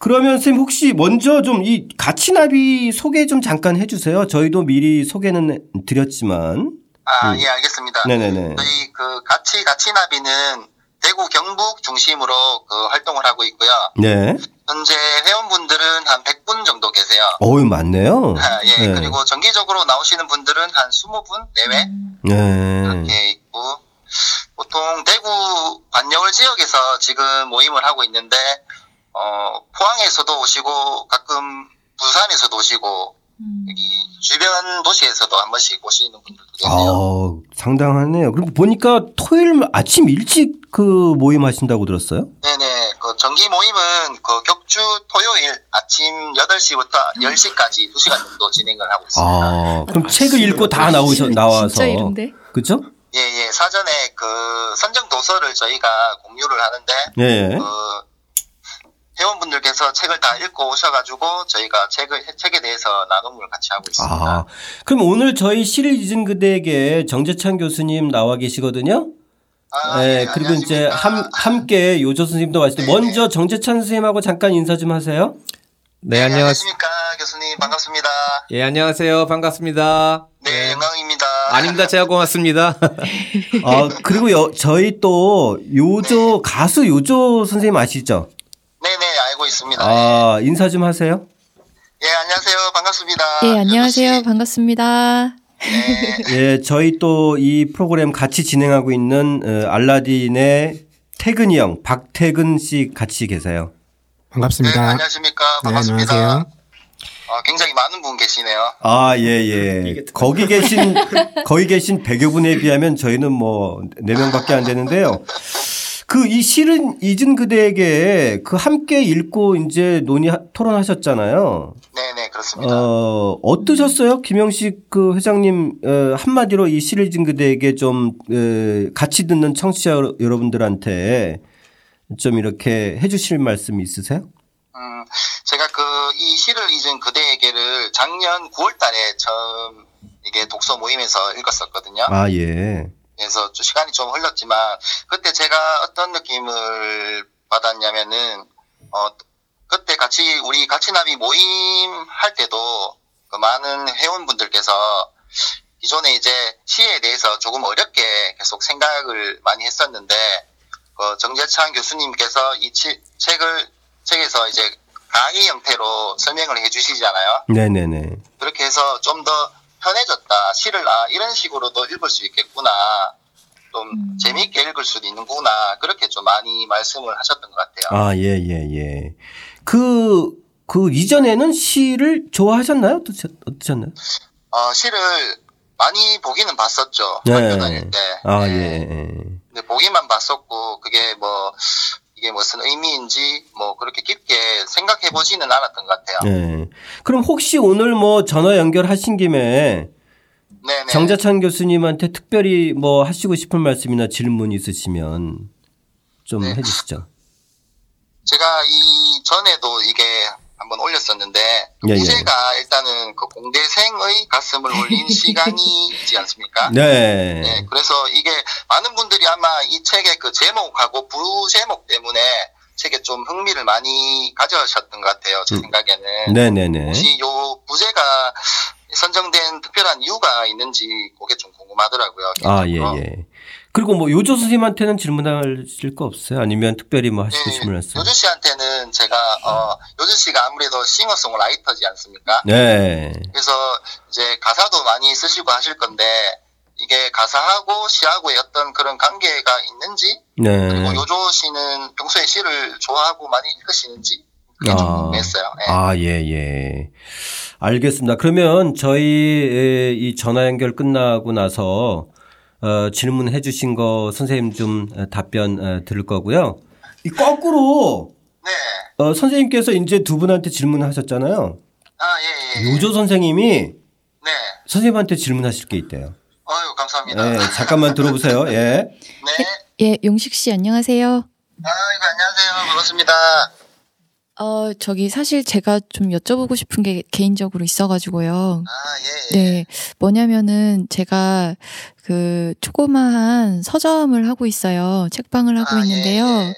그러면 선생님 혹시 먼저 좀 이 가치나비 소개 좀 잠깐 해 주세요. 저희도 미리 소개는 드렸지만. 아, 음. 예, 알겠습니다. 네네네. 저희 그 가치 가치나비는 대구 경북 중심으로 그 활동을 하고 있고요. 네. 현재 회원분들은 한 100분 정도 계세요. 어유 많네요. 아, 예. 네. 그리고 정기적으로 나오시는 분들은 한 20분 내외. 네. 이렇게 있고 보통 대구 관여울 지역에서 지금 모임을 하고 있는데 어, 포항에서도 오시고 가끔 부산에서도 오시고 음. 여기 주변 도시에서도 한 번씩 오시는 분들도 계세요. 아, 상당하네요. 그럼 보니까 토요일 아침 일찍 그 모임 하신다고 들었어요? 네네. 그 정기 모임은 그 격주 토요일 아침 8시부터 10시까지 2시간 정도 진행을 하고 있습니다. 아, 그럼 책을 읽고 다 나오셔, 나와서. 진짜 이런데? 그죠? 예, 예. 사전에 그 선정 도서를 저희가 공유를 하는데. 예. 그 회원분들께서 책을 다 읽고 오셔가지고 저희가 책을 책에 대해서 나눔을 같이 하고 있습니다. 아, 그럼 오늘 저희 잊은 그대에게 정재찬 교수님 나와 계시거든요. 아, 네, 네, 그리고 이제 함, 함께 요조 선생님도 왔을 때 네, 먼저 정재찬 선생님하고 잠깐 인사 좀 하세요. 네, 네 안녕하십니까 교수님 반갑습니다. 예 안녕하세요 반갑습니다. 네, 네. 영광입니다. 아닙니다 제가 고맙습니다. 아 그리고 여, 저희 또 요조 네. 가수 요조 선생님 아시죠? 알고 있습니다. 아 인사 좀 하세요. 예 안녕하세요 반갑습니다. 예 안녕하세요 반갑습니다. 네. 예 저희 또 이 프로그램 같이 진행하고 있는 어, 알라딘의 태근이 형 박태근 씨 같이 계세요. 반갑습니다. 네, 안녕하십니까 반갑습니다. 네, 안녕하세요. 어, 굉장히 많은 분 계시네요. 아, 예, 예. 거기 계신, 거기 계신 100여 분에 비하면 저희는 뭐, 4명밖에 안 되는데요. 그 이 실은 잊은 그대에게 그 함께 읽고 이제 논의 토론하셨잖아요. 네네 그렇습니다. 어 어떠셨어요, 김영식 그 회장님 어, 한마디로 이 시를 잊은 그대에게 좀 에, 같이 듣는 청취자 여러분들한테 좀 이렇게 해주실 말씀 있으세요? 음 제가 그 이 시를 잊은 그대에게를 작년 9월달에 처음 이게 독서 모임에서 읽었었거든요. 아 예. 그래서 시간이 좀 흘렀지만 그때 제가 어떤 느낌을 받았냐면은 어 그때 같이 우리 같이 나비 모임 할 때도 그 많은 회원분들께서 기존에 이제 시에 대해서 조금 어렵게 계속 생각을 많이 했었는데 그 정재창 교수님께서 이 치, 책을 책에서 이제 강의 형태로 설명을 해주시잖아요. 네네네. 그렇게 해서 좀더 편해졌다. 시를 아 이런 식으로도 읽을 수 있겠구나. 좀 음. 재미있게 읽을 수도 있는구나. 그렇게 좀 많이 말씀을 하셨던 것 같아요. 아, 예, 예, 예. 그, 그 이전에는 시를 좋아하셨나요? 어떠, 어떠셨나요? 어, 시를 많이 보기는 봤었죠. 네. 학교 다닐 때. 아, 네. 예, 예. 근데 보기만 봤었고, 그게 뭐, 이게 무슨 의미인지 뭐 그렇게 깊게 생각해 보지는 않았던 것 같아요. 네. 그럼 혹시 오늘 뭐 전화 연결하신 김에 네네. 정자찬 교수님한테 특별히 뭐 하시고 싶은 말씀이나 질문 있으시면 좀 네. 해주시죠. 제가 이 전에도 이게 한번 올렸었는데 예, 부제가 예. 일단은 그 공대생의 가슴을 올린 시간이지 않습니까? 네. 네. 그래서 이게 많은 분들이 아마 이 책의 그 제목하고 부제목 때문에 책에 좀 흥미를 많이 가져셨던 것 같아요. 제 음. 생각에는. 네네네. 혹시 요 부제가 선정된 특별한 이유가 있는지 그게 좀 궁금하더라고요. 아, 예, 예. 그리고 뭐 요조 선생님한테는 질문하실 거 없어요? 아니면 특별히 뭐 하시고 네, 말씀? 요조 씨한테는 제가 어 요조 씨가 아무래도 싱어송라이터지 않습니까? 네. 그래서 이제 가사도 많이 쓰시고 하실 건데 이게 가사하고 시하고의 어떤 그런 관계가 있는지 네. 그리고 요조 씨는 평소에 시를 좋아하고 많이 읽으시는지 그게 아. 좀 궁금했어요. 네. 아, 예, 예. 알겠습니다. 그러면 저희 이 전화 연결 끝나고 나서 어, 질문해 주신 거 선생님 좀 답변 어, 들을 거고요. 이 거꾸로 네. 어, 선생님께서 이제 두 분한테 질문하셨잖아요. 아, 예, 예. 예. 요조 선생님이 네. 선생님한테 질문하실 게 있대요. 아유, 감사합니다. 네, 잠깐만 들어보세요. 예. 네. 예, 용식 씨 안녕하세요. 아이고, 안녕하세요. 반갑습니다. 어, 저기 사실 제가 좀 여쭤보고 싶은 게 개인적으로 있어가지고요. 아, 예, 예. 네. 뭐냐면은 제가 그 조그마한 서점을 하고 있어요. 책방을 하고 아, 예, 있는데요. 예, 네.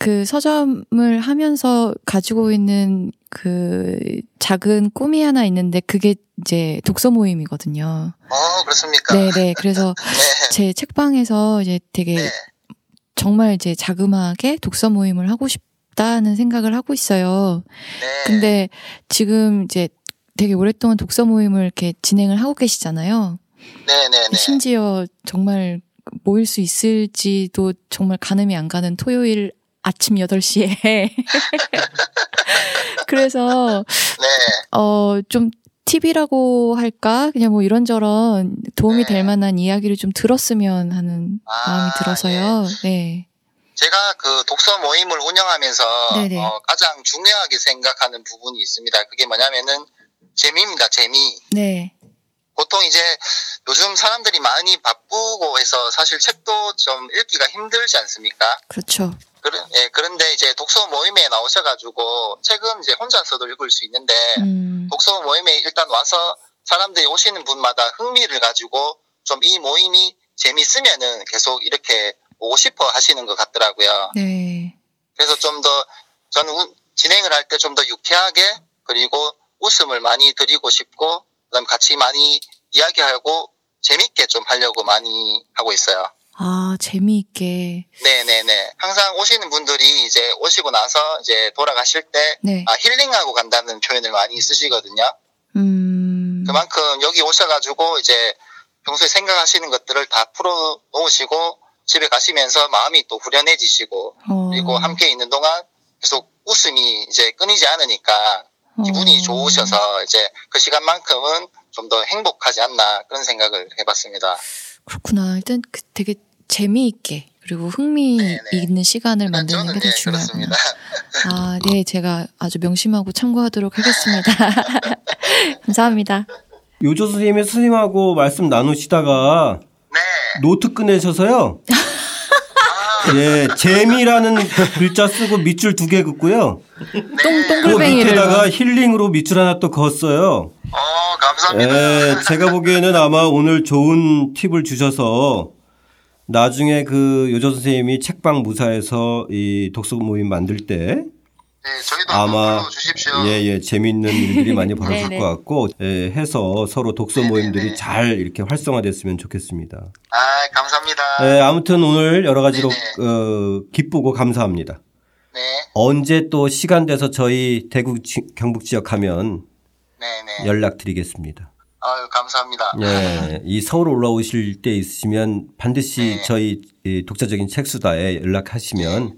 그 서점을 하면서 가지고 있는 그 작은 꿈이 하나 있는데 그게 이제 독서 모임이거든요. 어, 그렇습니까? 네네. 네. 그래서 네. 제 책방에서 이제 되게 네. 정말 이제 자그마하게 독서 모임을 하고 싶 싶다는 생각을 하고 있어요. 네. 근데 지금 이제 되게 오랫동안 독서 모임을 이렇게 진행을 하고 계시잖아요. 네네네. 네, 네. 심지어 정말 모일 수 있을지도 정말 가늠이 안 가는 토요일 아침 8시에. 그래서, 네. 어, 좀 팁이라고 할까? 그냥 뭐 이런저런 도움이 네. 될 만한 이야기를 좀 들었으면 하는 아, 마음이 들어서요. 예. 네. 제가 그 독서 모임을 운영하면서 어, 가장 중요하게 생각하는 부분이 있습니다. 그게 뭐냐면은 재미입니다. 재미. 네. 보통 이제 요즘 사람들이 많이 바쁘고 해서 사실 책도 좀 읽기가 힘들지 않습니까? 그렇죠. 그런, 예, 그런데 이제 독서 모임에 나오셔가지고 책은 이제 혼자서도 읽을 수 있는데 음. 독서 모임에 일단 와서 사람들이 오시는 분마다 흥미를 가지고 좀 이 모임이 재밌으면은 계속 이렇게 오고 싶어 하시는 것 같더라고요. 네. 그래서 좀 더 저는 진행을 할 때 좀 더 유쾌하게 그리고 웃음을 많이 드리고 싶고 그다음 같이 많이 이야기하고 재밌게 좀 하려고 많이 하고 있어요. 아, 재미있게. 네네네. 항상 오시는 분들이 이제 오시고 나서 이제 돌아가실 때, 네. 아, 힐링하고 간다는 표현을 많이 쓰시거든요. 음. 그만큼 여기 오셔가지고 이제 평소에 생각하시는 것들을 다 풀어 놓으시고 집에 가시면서 마음이 또 후련해지시고 어. 그리고 함께 있는 동안 계속 웃음이 이제 끊이지 않으니까 기분이 어. 좋으셔서 이제 그 시간만큼은 좀 더 행복하지 않나 그런 생각을 해봤습니다. 그렇구나. 일단 그 되게 재미있게 그리고 흥미 네네. 있는 시간을 만드는 게더 네, 중요하구나. 아, 네, 제가 아주 명심하고 참고하도록 하겠습니다. 감사합니다. 요조 선생님이 선생님하고 말씀 나누시다가 네. 노트 꺼내셔서요. 예, 재미라는 글자 쓰고 밑줄 두 개 긋고요. 네. 똥, 그 밑에다가 힐링으로 밑줄 하나 또 그었어요. 어, 감사합니다. 예, 제가 보기에는 아마 오늘 좋은 팁을 주셔서 나중에 그 요조 선생님이 책방 무사에서 이 독서 모임 만들 때 네, 저희도 아마 예예 예, 재미있는 일들이 많이 벌어질 것 같고 예, 해서 서로 독서 네네네. 모임들이 잘 이렇게 활성화됐으면 좋겠습니다. 아 감사합니다. 예, 아무튼 오늘 여러 가지로 어, 기쁘고 감사합니다. 네. 언제 또 시간 돼서 저희 대구 지, 경북 지역 하면 네네. 연락드리겠습니다. 아유 감사합니다. 예, 이 서울 올라오실 때 있으면 반드시 네. 저희 독자적인 책수다에 연락하시면 네.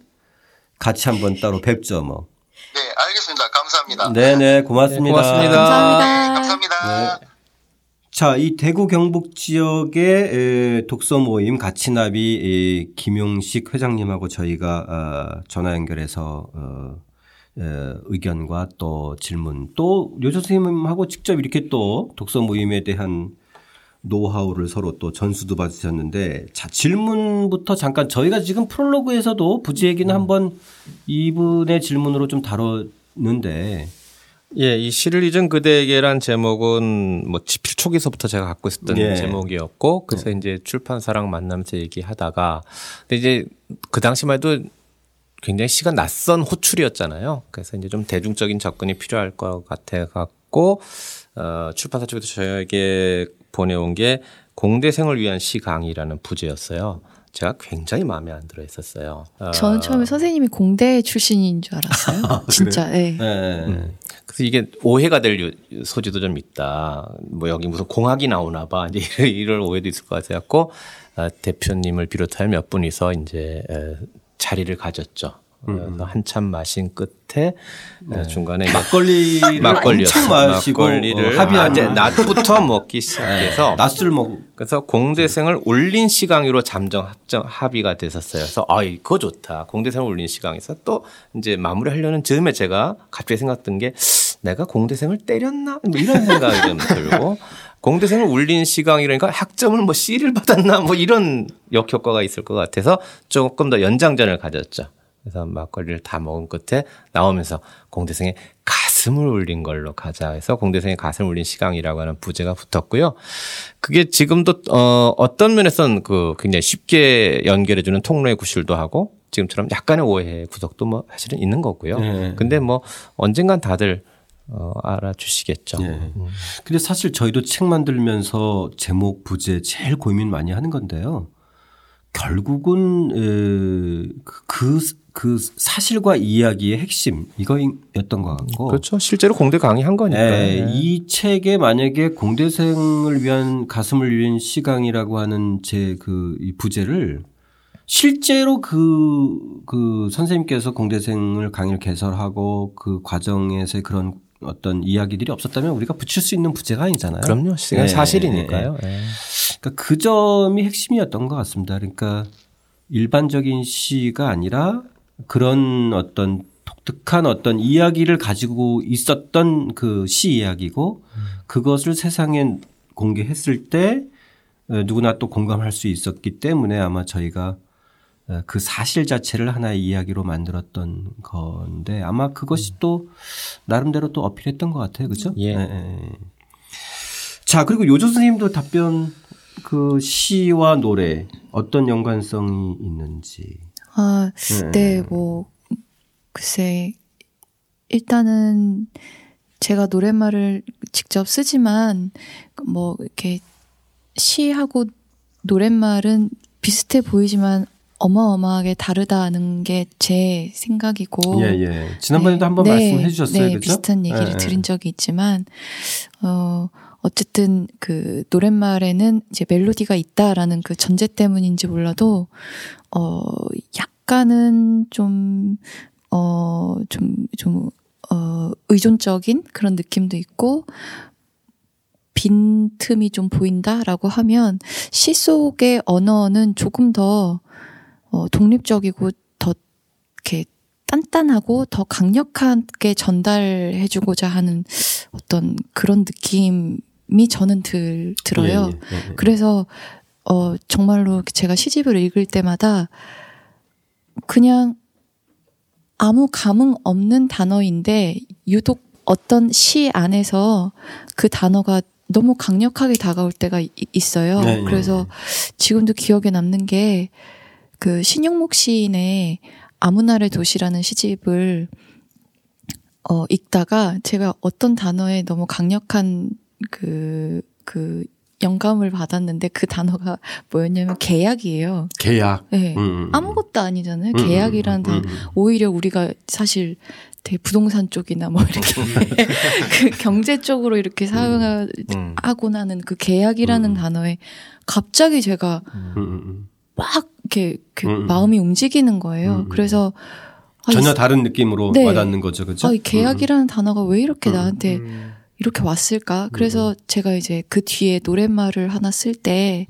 같이 한번 따로 뵙죠 뭐. 네, 알겠습니다. 감사합니다. 네네, 고맙습니다. 네, 고맙습니다. 감사합니다. 네, 감사합니다. 네. 자, 이 대구 경북 지역의 독서 모임 가치나비 김용식 회장님하고 저희가 어, 전화 연결해서 어, 의견과 또 질문 또 요조 선생님하고 직접 이렇게 또 독서 모임에 대한 노하우를 서로 또 전수도 받으셨는데 자 질문부터 잠깐 저희가 지금 프롤로그에서도 부지 얘기는 음. 한번 이분의 질문으로 좀 다뤘는데 예, 이 시를 잊은 그대에게란 제목은 뭐 집필 초기서부터 제가 갖고 있었던 예. 제목이었고 그래서 네. 이제 출판사랑 만나면서 얘기하다가 근데 이제 그 당시만 해도 굉장히 시간 낯선 호출이었잖아요. 그래서 이제 좀 대중적인 접근이 필요할 것 같아 갖고 어 출판사 쪽에서 저에게 보내온 게 공대생을 위한 시 강의라는 부제였어요. 제가 굉장히 마음에 안 들어 했었어요. 저는 처음에 선생님이 공대 출신인 줄 알았어요. 아, 진짜. 네. 네. 음. 그래서 이게 오해가 될 소지도 좀 있다. 뭐 여기 무슨 공학이 나오나 봐. 이제 이럴 오해도 있을 것 같아갖고 아, 대표님을 비롯하여 몇 분이서 이제 자리를 가졌죠. 음. 한참 마신 끝에 네. 중간에 막걸리 막걸리였어. 마시고 막걸리를 어, 합의하제 낮부터 먹기 시작해서 네. 낮술 먹. 그래서 공대생을 올린 시강으로 잠정 합정 합의가 됐었어요. 그래서 아 이거 좋다. 공대생을 올린 시강에서 또 이제 마무리하려는 즈음에 제가 갑자기 생각든 게 내가 공대생을 때렸나 뭐 이런 생각이 좀 들고 공대생을 울린 시강이라니까 학점을 뭐 C를 받았나 뭐 이런 역효과가 있을 것 같아서 조금 더 연장전을 가졌죠. 그래서 막걸리를 다 먹은 끝에 나오면서 공대생의 가슴을 울린 걸로 가자 해서 공대생의 가슴을 울린 시강이라고 하는 부제가 붙었고요. 그게 지금도 어 어떤 면에서는 그 굉장히 쉽게 연결해주는 통로의 구실도 하고 지금처럼 약간의 오해 구석도 뭐 사실은 있는 거고요. 네. 근데 뭐 언젠간 다들 어, 알아주시겠죠. 네. 음. 근데 사실 저희도 책 만들면서 제목 부제 제일 고민 많이 하는 건데요. 결국은 에, 그, 그 사실과 이야기의 핵심 이거였던 것 같고 그렇죠 실제로 공대 강의한 거니까 네, 네. 이 책에 만약에 공대생을 위한 가슴을 위한 시강이라고 하는 제그 부제를 실제로 그, 그 선생님께서 공대생을 강의를 개설하고 그 과정에서의 그런 어떤 이야기들이 없었다면 우리가 붙일 수 있는 부제가 아니잖아요. 그럼요. 네. 사실이니까요. 네. 그러니까 그 점이 핵심이었던 것 같습니다. 그러니까 일반적인 시가 아니라 그런 어떤 독특한 어떤 이야기를 가지고 있었던 그 시 이야기고 그것을 세상에 공개했을 때 누구나 또 공감할 수 있었기 때문에 아마 저희가 그 사실 자체를 하나의 이야기로 만들었던 건데 아마 그것이 음. 또 나름대로 또 어필했던 것 같아요. 그죠? 예. 네. 자, 그리고 요조 선생님도 답변 그 시와 노래 어떤 연관성이 있는지. 아, 네, 네 뭐, 글쎄, 일단은 제가 노랫말을 직접 쓰지만 뭐 이렇게 시하고 노랫말은 비슷해 보이지만 어마어마하게 다르다는 게 제 생각이고. 예, 예. 지난번에도 네, 한번 네, 말씀해 주셨어요. 네, 그렇죠? 비슷한 얘기를 예, 들은 적이 있지만, 어, 어쨌든 그 노랫말에는 이제 멜로디가 있다라는 그 전제 때문인지 몰라도, 어, 약간은 좀, 어, 좀, 좀, 어, 의존적인 그런 느낌도 있고, 빈틈이 좀 보인다라고 하면 시 속의 언어는 조금 더 어, 독립적이고 더 이렇게 단단하고 더 강력하게 전달해주고자 하는 어떤 그런 느낌이 저는 들, 들어요. 예, 예, 예, 예. 그래서 어, 정말로 제가 시집을 읽을 때마다 그냥 아무 감흥 없는 단어인데 유독 어떤 시 안에서 그 단어가 너무 강력하게 다가올 때가 있어요. 네, 그래서 지금도 기억에 남는 게 그 신용목 시인의 아무나의 도시라는 시집을 어, 읽다가 제가 어떤 단어에 너무 강력한 그, 그 영감을 받았는데 그 단어가 뭐였냐면 계약이에요. 계약. 네. 음. 음, 음. 아무것도 아니잖아요. 음. 음 계약이라는 단 음. 오히려 우리가 사실 되게 부동산 쪽이나 뭐 이렇게 그 경제 쪽으로 이렇게 사용하고 나는 그 계약이라는 단어에 갑자기 제가 막 이렇게, 이렇게 음. 마음이 움직이는 거예요. 음. 그래서 아, 전혀 다른 느낌으로 네. 와닿는 거죠, 그죠? 아, 계약이라는 음. 단어가 왜 이렇게 음. 나한테 음. 이렇게 왔을까? 그래서 제가 이제 그 뒤에 노랫말을 하나 쓸 때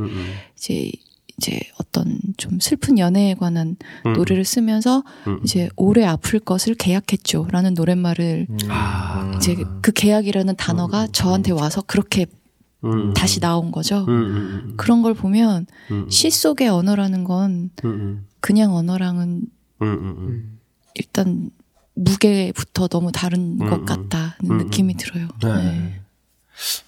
이제 이제 어떤 좀 슬픈 연애에 관한 노래를 쓰면서 이제 오래 아플 것을 계약했죠라는 노랫말을 아. 이제 그 계약이라는 단어가 저한테 와서 그렇게 음. 다시 나온 거죠. 음, 음, 음, 그런 걸 보면 시 속의 언어라는 건 그냥 언어랑은 일단 무게부터 너무 다른 것 같다는 느낌이 들어요. 네. 네.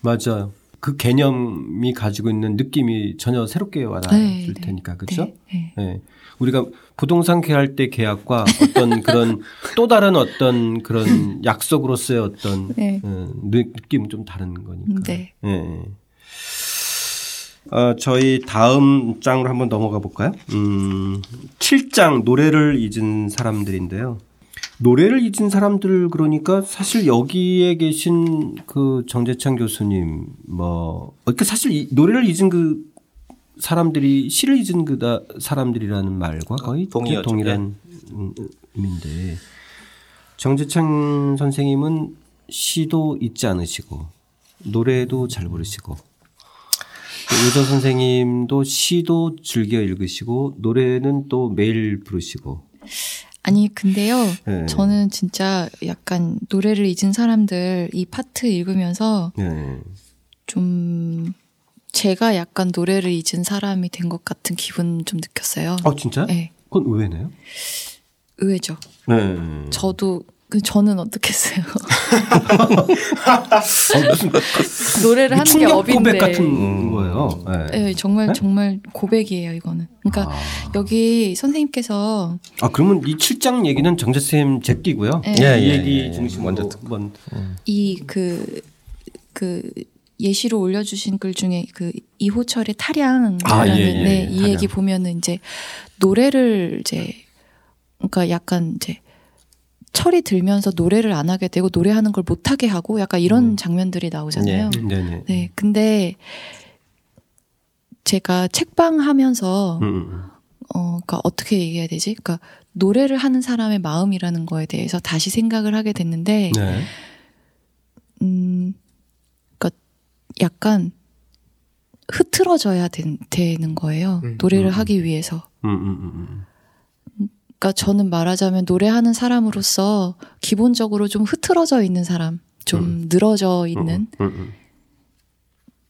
맞아요. 그 개념이 가지고 있는 느낌이 전혀 새롭게 와닿을 네, 네. 테니까 그렇죠? 네, 네. 우리가 부동산 계약할 때 계약과 어떤 그런 또 다른 어떤 그런 약속으로서의 어떤 네. 어, 느낌은 좀 다른 거니까. 네. 네. 어, 저희 다음 장으로 한번 넘어가 볼까요? 음, 7장 노래를 잊은 사람들인데요. 노래를 잊은 사람들 그러니까 사실 여기에 계신 그 정재창 교수님 뭐 그러니까 사실 이 노래를 잊은 그 사람들이 시를 잊은 그다 사람들이라는 말과 거의 동의하죠. 동일한 예. 의미인데 정재창 선생님은 시도 잊지 않으시고 노래도 잘 부르시고 유저 선생님도 시도 즐겨 읽으시고 노래는 또 매일 부르시고 아니 근데요 네. 저는 진짜 약간 노래를 잊은 사람들 이 파트 읽으면서 네. 좀 제가 약간 노래를 잊은 사람이 된 것 같은 기분 좀 느꼈어요. 아 진짜? 네. 그건 의외네요. 의외죠. 네. 저도 그 저는 어떻게 했어요? 노래를 하는 게 업인데 고백 같은 거예요. 네, 네 정말 네? 정말 고백이에요 이거는. 그러니까 아. 여기 선생님께서 아 그러면 이 7장 얘기는 정재 쌤 제끼고요. 네. 예, 이 예, 얘기 예, 중심 먼저 한번 이그그 그 예시로 올려주신 글 중에 그 이호철의 타량이라는 아, 예, 예, 네, 이 타량. 얘기 보면은 이제 노래를 이제 그러니까 약간 이제 철이 들면서 노래를 안 하게 되고 노래하는 걸 못 하게 하고 약간 이런 음. 장면들이 나오잖아요. 네. 네, 네. 네. 근데 제가 책방 하면서 음, 음, 음. 어, 그니까 어떻게 얘기해야 되지? 그니까 노래를 하는 사람의 마음이라는 거에 대해서 다시 생각을 하게 됐는데, 네. 음, 그니까 약간 흐트러져야 된, 되는 거예요. 음, 노래를 음, 하기 위해서. 그러니까 저는 말하자면 노래하는 사람으로서 기본적으로 좀 흐트러져 있는 사람, 좀 음. 늘어져 있는 음, 음, 음.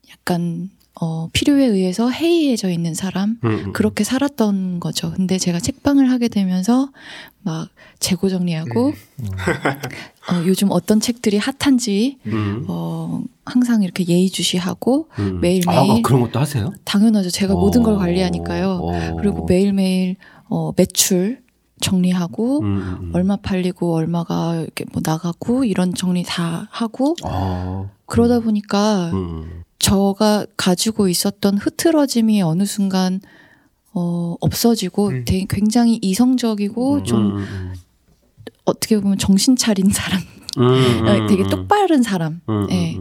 약간 어, 필요에 의해서 해이해져 있는 사람 음, 음. 그렇게 살았던 거죠. 근데 제가 책방을 하게 되면서 막 재고 정리하고 어, 요즘 어떤 책들이 핫한지 어, 항상 이렇게 예의주시하고 매일매일 아, 그런 것도 하세요? 당연하죠. 제가 오. 모든 걸 관리하니까요. 오. 그리고 매일매일 어, 매출 정리하고 음, 음, 음. 얼마 팔리고 얼마가 이렇게 뭐 나가고 이런 정리 다 하고 아, 그러다 음. 보니까 음. 저가 가지고 있었던 흐트러짐이 어느 순간 어 없어지고 음. 되게 굉장히 이성적이고 좀 어떻게 보면 정신 차린 사람 되게 똑바른 사람 예.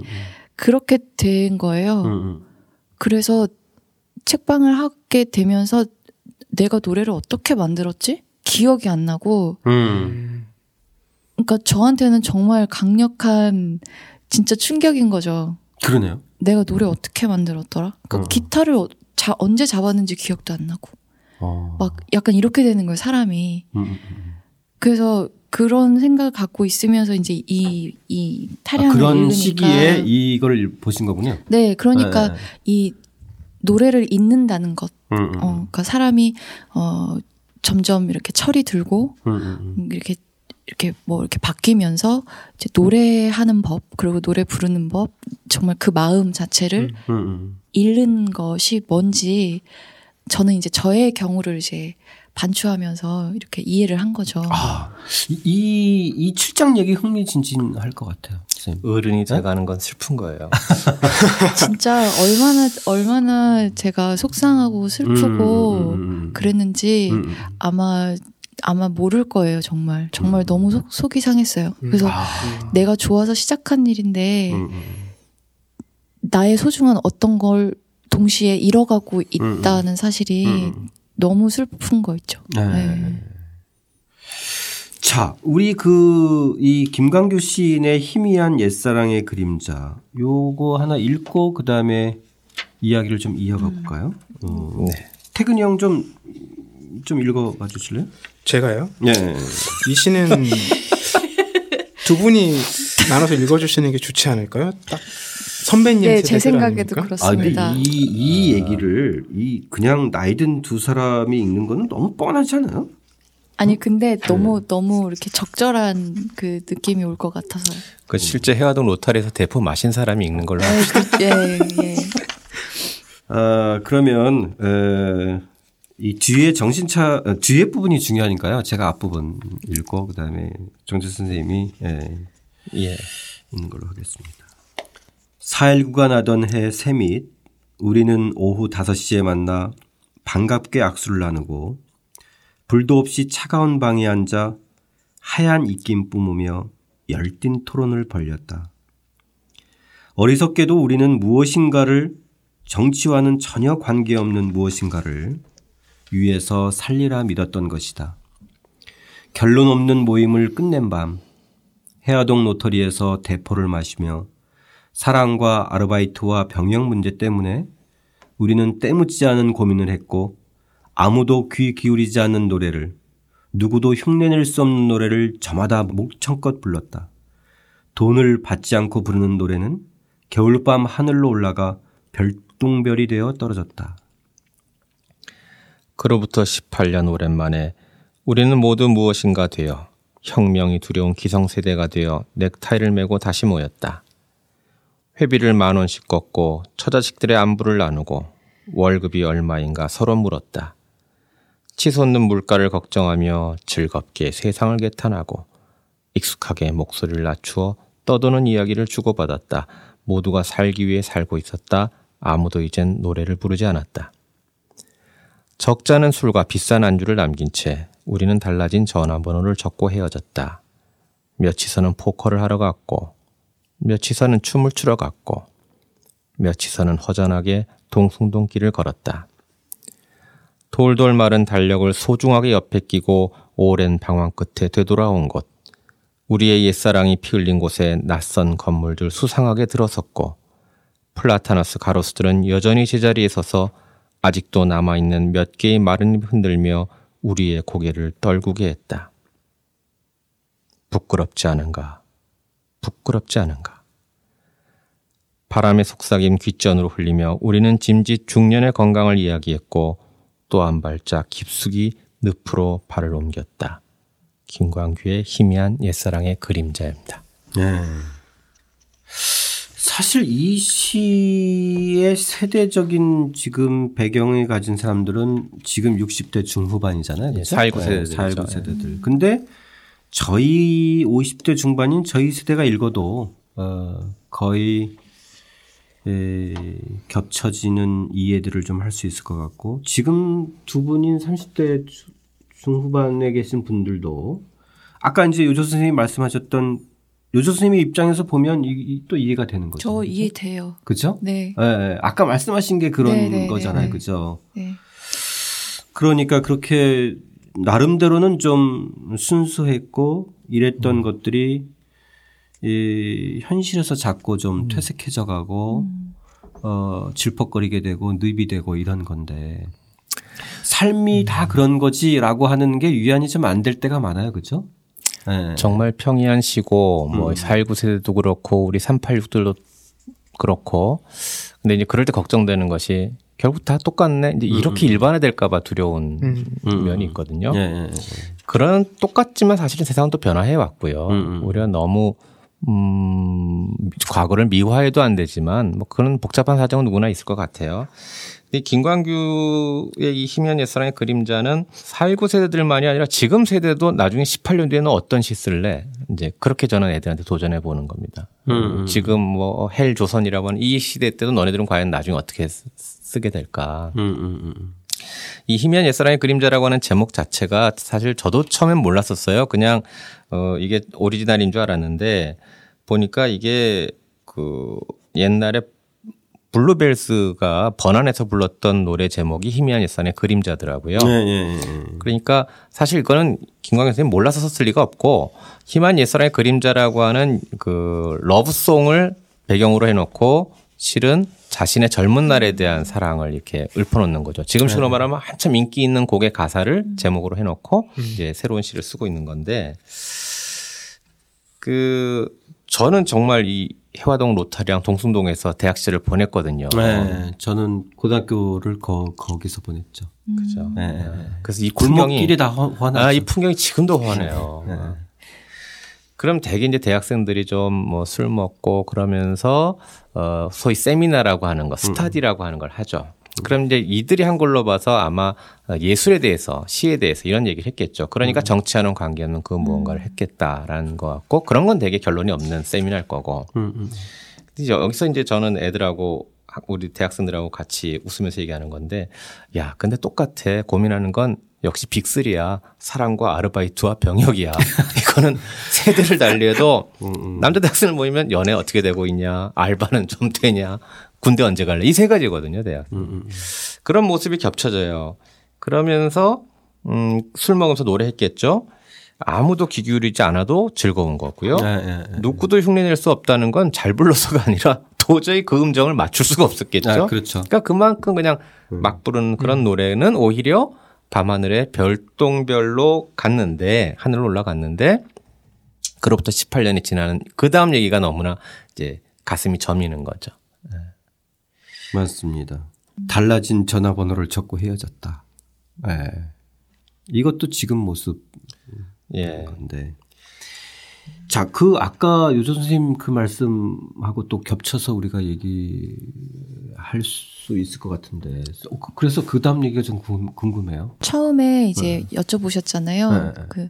그렇게 된 거예요. 그래서 책방을 하게 되면서 내가 노래를 어떻게 만들었지? 기억이 안 나고 음. 그러니까 저한테는 정말 강력한 진짜 충격인 거죠. 그러네요. 내가 노래 어떻게 만들었더라? 그러니까 어. 기타를 자, 언제 잡았는지 기억도 안 나고 어. 막 약간 이렇게 되는 거예요 사람이. 음, 음, 음. 그래서 그런 생각을 갖고 있으면서 이제 이, 이 타령을 아, 그런 읽으니까. 시기에 이걸 보신 거군요. 네, 그러니까 네. 이 노래를 잊는다는 것. 음, 음. 어, 그러니까 사람이 어 점점 이렇게 철이 들고 음, 음, 음. 이렇게 이렇게 뭐 이렇게 바뀌면서 이제 노래하는 법 그리고 노래 부르는 법 정말 그 마음 자체를 음, 음, 잃는 것이 뭔지 저는 이제 저의 경우를 이제 반추하면서 이렇게 이해를 한 거죠. 아, 이, 이 출장 얘기 흥미진진할 것 같아요. 선생님. 어른이 돼가는 건 슬픈 거예요. 진짜 얼마나, 얼마나 제가 속상하고 슬프고 음, 음, 음, 그랬는지 아마 아마 모를 거예요, 정말. 정말 음. 너무 속, 속이 상했어요. 그래서 아. 내가 좋아서 시작한 일인데, 음. 나의 소중한 어떤 걸 동시에 잃어가고 있다는 사실이 음. 너무 슬픈 거 있죠. 네. 네. 자, 우리 그, 이 김광규 시인의 희미한 옛사랑의 그림자, 요거 하나 읽고, 그 다음에 이야기를 좀 이어가 볼까요? 음. 어, 네. 태근이 형 좀, 좀 읽어봐 주실래요? 제가요? 네. 이 시는 두 분이 나눠서 읽어주시는 게 좋지 않을까요? 딱 선배님 네, 제 생각에도 아닙니까? 그렇습니다. 아, 이, 이 아. 얘기를 이 그냥 나이 든 두 사람이 읽는 거는 너무 뻔하지 않아요? 아니 근데 너무 네. 너무 이렇게 적절한 그 느낌이 올 것 같아서. 그 실제 해화동 로타리에서 대포 마신 사람이 읽는 걸로 합시다. 그, 예, 예. 아 그러면 에, 이 뒤에 정신차 어, 뒤에 부분이 중요하니까요. 제가 앞 부분 읽고 그다음에 정재 선생님이 예, 예. 읽는 걸로 하겠습니다. 4.19가 나던 해 새밑 우리는 오후 5시에 만나 반갑게 악수를 나누고 불도 없이 차가운 방에 앉아 하얀 입김 뿜으며 열띤 토론을 벌였다. 어리석게도 우리는 무엇인가를 정치와는 전혀 관계없는 무엇인가를 위에서 살리라 믿었던 것이다. 결론 없는 모임을 끝낸 밤 해화동 노터리에서 대포를 마시며 사랑과 아르바이트와 병역 문제 때문에 우리는 때묻지 않은 고민을 했고 아무도 귀 기울이지 않는 노래를 누구도 흉내낼 수 없는 노래를 저마다 목청껏 불렀다. 돈을 받지 않고 부르는 노래는 겨울밤 하늘로 올라가 별똥별이 되어 떨어졌다. 그로부터 18년 오랜만에 우리는 모두 무엇인가 되어 혁명이 두려운 기성세대가 되어 넥타이를 메고 다시 모였다. 회비를 만 원씩 걷고 처자식들의 안부를 나누고 월급이 얼마인가 서로 물었다. 치솟는 물가를 걱정하며 즐겁게 세상을 개탄하고 익숙하게 목소리를 낮추어 떠도는 이야기를 주고받았다. 모두가 살기 위해 살고 있었다. 아무도 이젠 노래를 부르지 않았다. 적잖은 술과 비싼 안주를 남긴 채 우리는 달라진 전화번호를 적고 헤어졌다. 며치서는 포커를 하러 갔고, 며치서는 춤을 추러 갔고, 며치서는 허전하게 동숭동 길을 걸었다. 돌돌 마른 달력을 소중하게 옆에 끼고 오랜 방황 끝에 되돌아온 곳. 우리의 옛사랑이 피 흘린 곳에 낯선 건물들 수상하게 들어섰고, 플라타너스 가로수들은 여전히 제자리에 서서 아직도 남아있는 몇 개의 마른 흔들며 우리의 고개를 떨구게 했다. 부끄럽지 않은가? 부끄럽지 않은가? 바람의 속삭임 귓전으로 흘리며 우리는 짐짓 중년의 건강을 이야기했고 또 한 발짝 깊숙이 늪으로 발을 옮겼다. 김광규의 희미한 옛사랑의 그림자입니다. 네. 사실 이 시의 세대적인 지금 배경을 가진 사람들은 지금 60대 중후반이잖아요. 그렇죠? 419 세대들. 419 세대들. 근데 저희 50대 중반인 저희 세대가 읽어도 어 거의 에, 겹쳐지는 이해들을 좀 할 수 있을 것 같고 지금 두 분인 30대 중후반에 계신 분들도 아까 이제 요조 선생님이 말씀하셨던 요조 선생님의 입장에서 보면 이, 이, 또 이해가 되는 거죠. 저 이해돼요. 그죠? 네. 네. 아까 말씀하신 게 그런 네네, 네, 거잖아요. 네. 그죠? 네. 그러니까 그렇게 나름대로는 좀 순수했고 이랬던 음. 것들이 이 현실에서 자꾸 좀 음. 퇴색해져 가고 음. 어 질퍽거리게 되고 늪이 되고 이런 건데 삶이 음. 다 그런 거지라고 하는 게 위안이 좀 안 될 때가 많아요. 그죠? 네. 정말 평이한 시고 뭐 음. 419 세대도 그렇고 우리 386들도 그렇고 근데 이제 그럴 때 걱정되는 것이 결국 다 똑같네. 이제 이렇게 음. 일반화될까봐 두려운 음. 음. 면이 있거든요. 예, 예, 예. 그런 똑같지만 사실은 세상은 또 변화해 왔고요. 음, 음. 우리가 너무 음, 과거를 미화해도 안 되지만 뭐 그런 복잡한 사정은 누구나 있을 것 같아요. 이 김광규의 이 희미한 옛사랑의 그림자는 4.19 세대들만이 아니라 지금 세대도 나중에 18년 뒤에는 어떤 시 쓸래? 이제 그렇게 저는 애들한테 도전해 보는 겁니다. 음, 음. 지금 뭐 헬 조선이라고 하는 이 시대 때도 너네들은 과연 나중에 어떻게 쓰게 될까? 음, 음, 음, 이 희미한 옛사랑의 그림자라고 하는 제목 자체가 사실 저도 처음엔 몰랐었어요. 그냥 어 이게 오리지널인 줄 알았는데 보니까 이게 그 옛날에 블루벨스가 번안해서 불렀던 노래 제목이 희미한 옛사랑의 그림자더라고요. 네, 네, 네. 그러니까 사실 이거는 김광규 선생님 몰라서 썼을 리가 없고 희미한 옛사랑의 그림자라고 하는 그 러브송을 배경으로 해놓고 실은 자신의 젊은 날에 대한 사랑을 이렇게 읊어놓는 거죠. 지금 식으로 네. 말하면 한참 인기 있는 곡의 가사를 제목으로 해놓고 음. 이제 새로운 시를 쓰고 있는 건데 그 저는 정말 이 해화동 로타리랑 동숭동에서 대학 시절을 보냈거든요. 네, 저는 고등학교를 거, 거기서 보냈죠. 음. 그죠. 네. 네. 그래서 이 풍경이 다 환하죠. 아, 이 풍경이 지금도 환해요. 네. 그럼 대개 이제 대학생들이 좀 뭐 술 먹고 그러면서 어 소위 세미나라고 하는 거, 음. 스타디라고 하는 걸 하죠. 그럼 이제 이들이 한 걸로 봐서 아마 예술에 대해서 시에 대해서 이런 얘기를 했겠죠. 그러니까 음. 정치하는 관계는 그 무언가를 음. 했겠다라는 것 같고 그런 건 되게 결론이 없는 세미나일 거고. 음, 음. 여기서 이제 저는 애들하고 우리 대학생들하고 같이 웃으면서 얘기하는 건데 야 근데 똑같아 고민하는 건 역시 빅3야. 사랑과 아르바이트와 병역이야. 이거는 세대를 달리해도 음, 음. 남자 대학생을 모이면 연애 어떻게 되고 있냐, 알바는 좀 되냐, 군대 언제 갈래 이 세 가지거든요 대학. 음, 그런 모습이 겹쳐져요. 그러면서 음, 술 먹으면서 노래했겠죠. 아무도 귀 기울이지 않아도 즐거운 거고요. 네, 네, 네. 누구도 흉내낼 수 없다는 건 잘 불러서가 아니라 도저히 그 음정을 맞출 수가 없었겠죠. 아, 그렇죠. 그러니까 그만큼 그냥 막 부르는 그런 음. 노래는 오히려 밤하늘에 별똥별로 갔는데 하늘로 올라갔는데 그로부터 18년이 지나는 그 다음 얘기가 너무나 이제 가슴이 저미는 거죠. 네. 맞습니다. 달라진 전화번호를 적고 헤어졌다. 네. 이것도 지금 모습. 예. 건데. 자, 그 아까 요조 선생님 그 말씀하고 또 겹쳐서 우리가 얘기할 수 있을 것 같은데. 어, 그, 그래서 그 다음 얘기가 좀 궁금해요. 처음에 이제 네. 여쭤보셨잖아요. 네. 그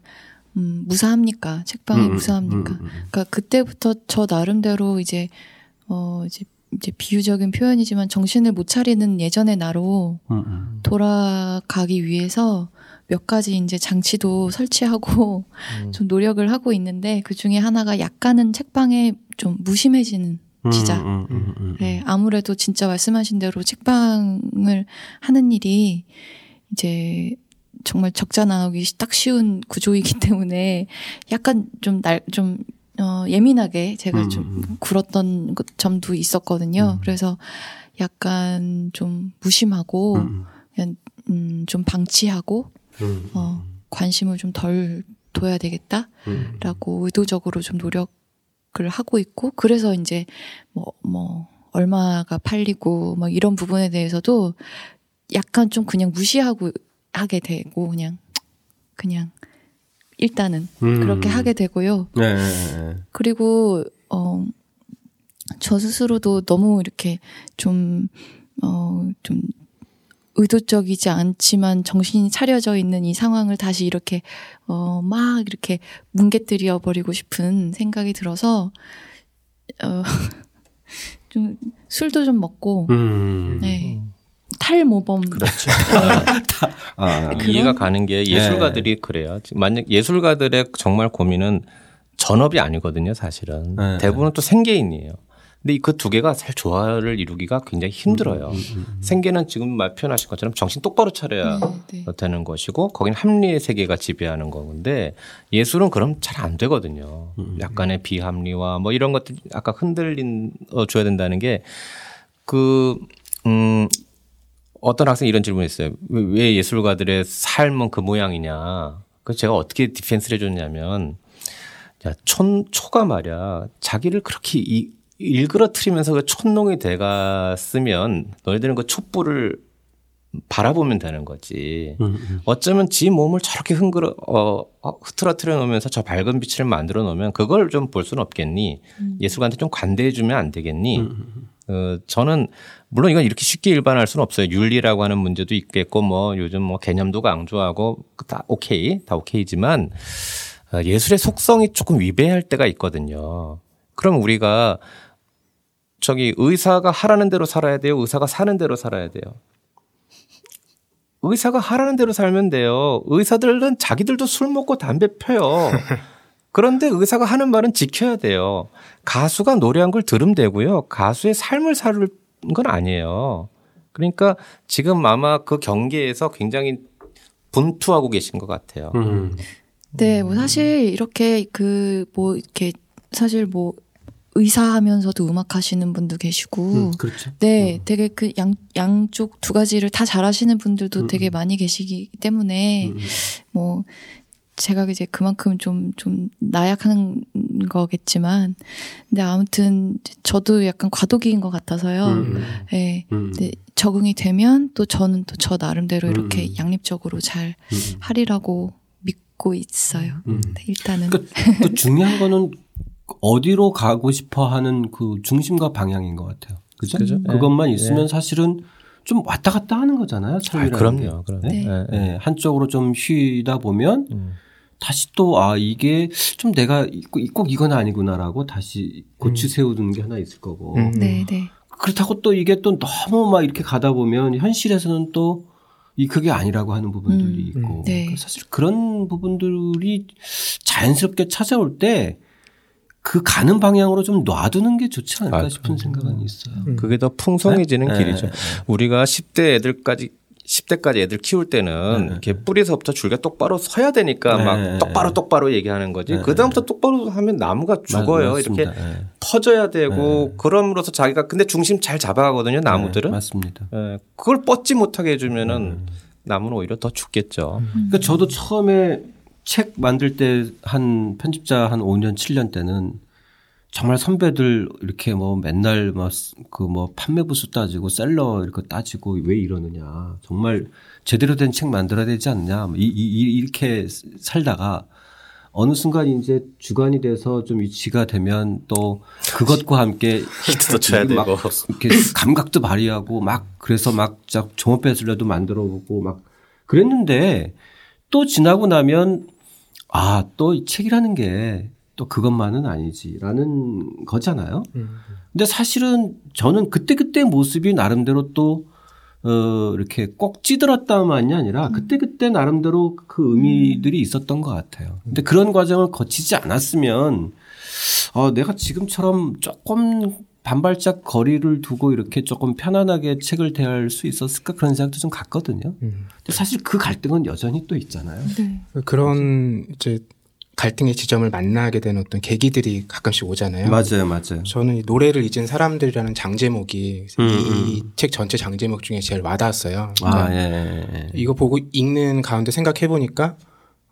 음, 무사합니까? 책방이 음, 음 무사합니까? 음, 음, 음, 그러니까 그때부터 저 나름대로 이제 어 이제 이제 비유적인 표현이지만 정신을 못 차리는 예전의 나로 돌아가기 위해서 몇 가지 이제 장치도 설치하고 음. 좀 노력을 하고 있는데 그 중에 하나가 약간은 책방에 좀 무심해지는 시작. 음, 음, 음, 네, 아무래도 진짜 말씀하신 대로 책방을 하는 일이 이제 정말 적자 나오기 딱 쉬운 구조이기 때문에 약간 좀 날, 좀, 어, 예민하게 제가 음, 좀 굴었던 점도 있었거든요. 음. 그래서 약간 좀 무심하고, 그냥, 음, 좀 방치하고, 음. 어, 관심을 좀 덜 둬야 되겠다라고 음. 의도적으로 좀 노력을 하고 있고 그래서 이제 뭐뭐 뭐 얼마가 팔리고 뭐 이런 부분에 대해서도 약간 좀 그냥 무시하고 하게 되고 그냥 그냥 일단은 음. 그렇게 하게 되고요. 네. 그리고 어 저 스스로도 너무 이렇게 좀 어 좀 의도적이지 않지만 정신이 차려져 있는 이 상황을 다시 이렇게 어 막 이렇게 뭉개뜨려 버리고 싶은 생각이 들어서 어 좀 술도 좀 먹고 음. 네. 탈모범 그렇죠. 아, 이해가 가는 게 예술가들이 네. 그래요. 만약 예술가들의 정말 고민은 전업이 아니거든요, 사실은. 네. 대부분은 또 생계인이에요. 근데 그 두 개가 잘 조화를 이루기가 굉장히 힘들어요. 음, 음, 음, 음. 생계는 지금 말 표현하신 것처럼 정신 똑바로 차려야 네, 네. 되는 것이고 거기는 합리의 세계가 지배하는 거근데 예술은 그럼 잘 안 되거든요. 음, 음. 약간의 비합리와 뭐 이런 것들 아까 흔들린 어 줘야 된다는 게 그 음. 어떤 학생이 이런 질문을 했어요. 왜 예술가들의 삶은 그 모양이냐. 그래서 제가 어떻게 디펜스를 해줬냐면, 야, 촌, 초가 말이야. 자기를 그렇게 이, 일그러뜨리면서 그 촌농이 돼갔으면 너희들은 그 촛불을 바라보면 되는 거지. 음, 음. 어쩌면 지 몸을 저렇게 흥그러 어, 어 흐트러뜨려 놓으면서 저 밝은 빛을 만들어 놓으면 그걸 좀 볼 수는 없겠니? 음. 예술가한테 좀 관대해 주면 안 되겠니? 음, 어, 저는 물론 이건 이렇게 쉽게 일반할 수는 없어요. 윤리라고 하는 문제도 있겠고 뭐 요즘 뭐 개념도 강조하고 다 오케이 다 오케이지만 어, 예술의 속성이 조금 위배할 때가 있거든요. 그럼 우리가 저기 의사가 하라는 대로 살아야 돼요. 의사가 사는 대로 살아야 돼요. 의사가 하라는 대로 살면 돼요. 의사들은 자기들도 술 먹고 담배 펴요. 그런데 의사가 하는 말은 지켜야 돼요. 가수가 노래한 걸 들으면 되고요. 가수의 삶을 살을 건 아니에요. 그러니까 지금 아마 그 경계에서 굉장히 분투하고 계신 것 같아요. 음. 네, 뭐 사실 이렇게 그 뭐 이렇게 사실 뭐 의사 하면서도 음악 하시는 분도 계시고, 음, 그렇죠. 네, 음. 되게 그 양, 양쪽 두 가지를 다 잘하시는 분들도 음. 되게 많이 계시기 때문에, 음, 음. 뭐, 제가 이제 그만큼 좀, 좀 나약한 거겠지만, 근데 아무튼 저도 약간 과도기인 것 같아서요. 음. 네, 네, 적응이 되면 또 저는 또 저 나름대로 이렇게 양립적으로 잘 하리라고 믿고 있어요. 네, 일단은. 그, 그 중요한 거는 어디로 가고 싶어 하는 그 중심과 방향인 것 같아요. 그죠? 그죠? 그것만 네. 있으면 네. 사실은 좀 왔다 갔다 하는 거잖아요. 아, 그럼요. 그럼요. 네. 네. 네. 한쪽으로 좀 쉬다 보면 음. 다시 또 아 이게 좀 내가 꼭 이건 아니구나라고 다시 고치 음. 세우는 게 하나 있을 거고. 음. 네, 네. 그렇다고 또 이게 또 너무 막 이렇게 가다 보면 현실에서는 또 이 그게 아니라고 하는 부분들이 음, 있고 네. 사실 그런 부분들이 자연스럽게 찾아올 때그 가는 방향으로 좀 놔두는 게 좋지 않을까 아, 싶은 생각은 있어요. 음. 그게 더 풍성해지는 네? 길이죠. 네. 우리가 10대 애들까지 10대까지 애들 키울 때는 네. 이렇게 뿌리서부터 줄기가 똑바로 서야 되니까 네. 막 똑바로 똑바로 얘기하는 거지. 네. 그다음부터 똑바로 하면 나무가 죽어요. 맞, 이렇게 네. 퍼져야 되고 네. 그럼으로써 자기가 근데 중심 잘 잡아가거든요. 나무들은. 맞습니다. 그걸 뻗지 못하게 해주면은 음. 나무는 오히려 더 죽겠죠. 음. 그러니까 저도 처음에 책 만들 때 한 편집자 한 5년 7년 때는 정말 선배들 이렇게 뭐 맨날 뭐그뭐 뭐 판매 부수 따지고 셀러 이렇게 따지고 왜 이러느냐. 정말 제대로 된 책 만들어야 되지 않냐. 이, 이, 이렇게 살다가 어느 순간 이제 주관이 돼서 좀 위치가 되면 또 그것과 함께 히트도 쳐야 되고 이렇게 감각도 발휘하고 막 그래서 막 종업 배슬러도 만들어 보고 막 그랬는데 또 지나고 나면 아 또 이 책이라는 게 또 그것만은 아니지라는 거잖아요. 음. 근데 사실은 저는 그때그때 모습이 나름대로 또, 어, 이렇게 꼭 찌들었다만이 아니라 음. 그때그때 나름대로 그 의미들이 있었던 것 같아요. 근데 그런 과정을 거치지 않았으면, 어, 내가 지금처럼 조금 반발짝 거리를 두고 이렇게 조금 편안하게 책을 대할 수 있었을까 그런 생각도 좀 갔거든요. 음. 근데 사실 그 갈등은 여전히 또 있잖아요. 네. 그런 이제 갈등의 지점을 만나게 된 어떤 계기들이 가끔씩 오잖아요. 맞아요, 맞아요. 저는 노래를 잊은 사람들이라는 장제목이 음, 이책 음. 전체 장제목 중에 제일 와닿았어요. 아, 예, 예, 예. 이거 보고 읽는 가운데 생각해 보니까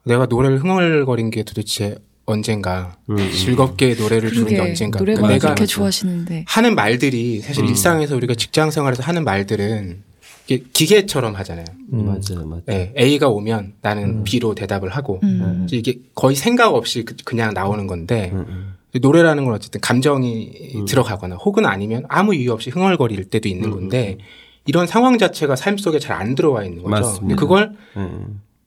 내가 노래를 흥얼거린 게 도대체 언젠가 음, 음. 즐겁게 노래를 부른 게 언젠가 노래가 그러니까 내가 좋아하시는데 하는 말들이 사실 음. 일상에서 우리가 직장 생활에서 하는 말들은 기계처럼 하잖아요. 음. 맞아요, 맞아요. 네, A가 오면 나는 음. B로 대답을 하고 음. 이게 거의 생각 없이 그, 그냥 나오는 건데 음, 음. 노래라는 건 어쨌든 감정이 음. 들어가거나 혹은 아니면 아무 이유 없이 흥얼거릴 때도 있는 건데 이런 상황 자체가 삶 속에 잘 안 들어와 있는 거죠. 맞습니다. 그걸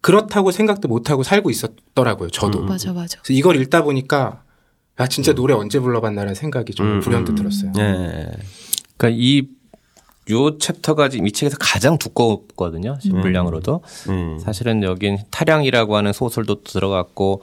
그렇다고 생각도 못 하고 살고 있었더라고요. 저도. 맞아, 맞아. 이걸 읽다 보니까 아 진짜 노래 언제 불러봤나라는 생각이 좀 불현듯 들었어요. 네. 그러니까 이 요 챕터가 지금 이 책에서 가장 두껍거든요. 분량으로도. 음. 음. 사실은 여긴 타량이라고 하는 소설도 들어갔고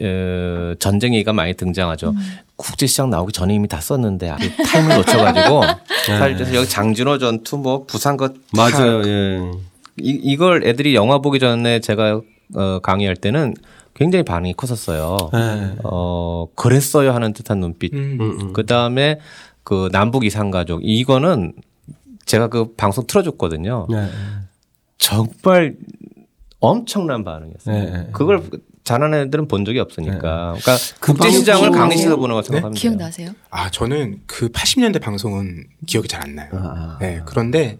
어, 전쟁 얘기가 많이 등장하죠. 음. 국제시장 나오기 전에 이미 다 썼는데 아직 타임을 놓쳐가지고 사실 네. 여기 장진호 전투 뭐 부산 것 맞아요. 예. 이, 이걸 애들이 영화 보기 전에 제가 어, 강의할 때는 굉장히 반응이 컸었어요. 네. 어, 그랬어요 하는 듯한 눈빛. 음. 음, 음. 그 다음에 그 남북 이산 가족 이거는 제가 그 방송 틀어줬거든요. 네. 정말 엄청난 반응이었어요. 네. 네. 그걸 잘하는 애들은 본 적이 없으니까. 네. 그러니까 그 국제시장을 강의실에서 보는 것처럼 네? 기억나세요? 아 저는 그 80년대 방송은 기억이 잘 안 나요. 아. 네 그런데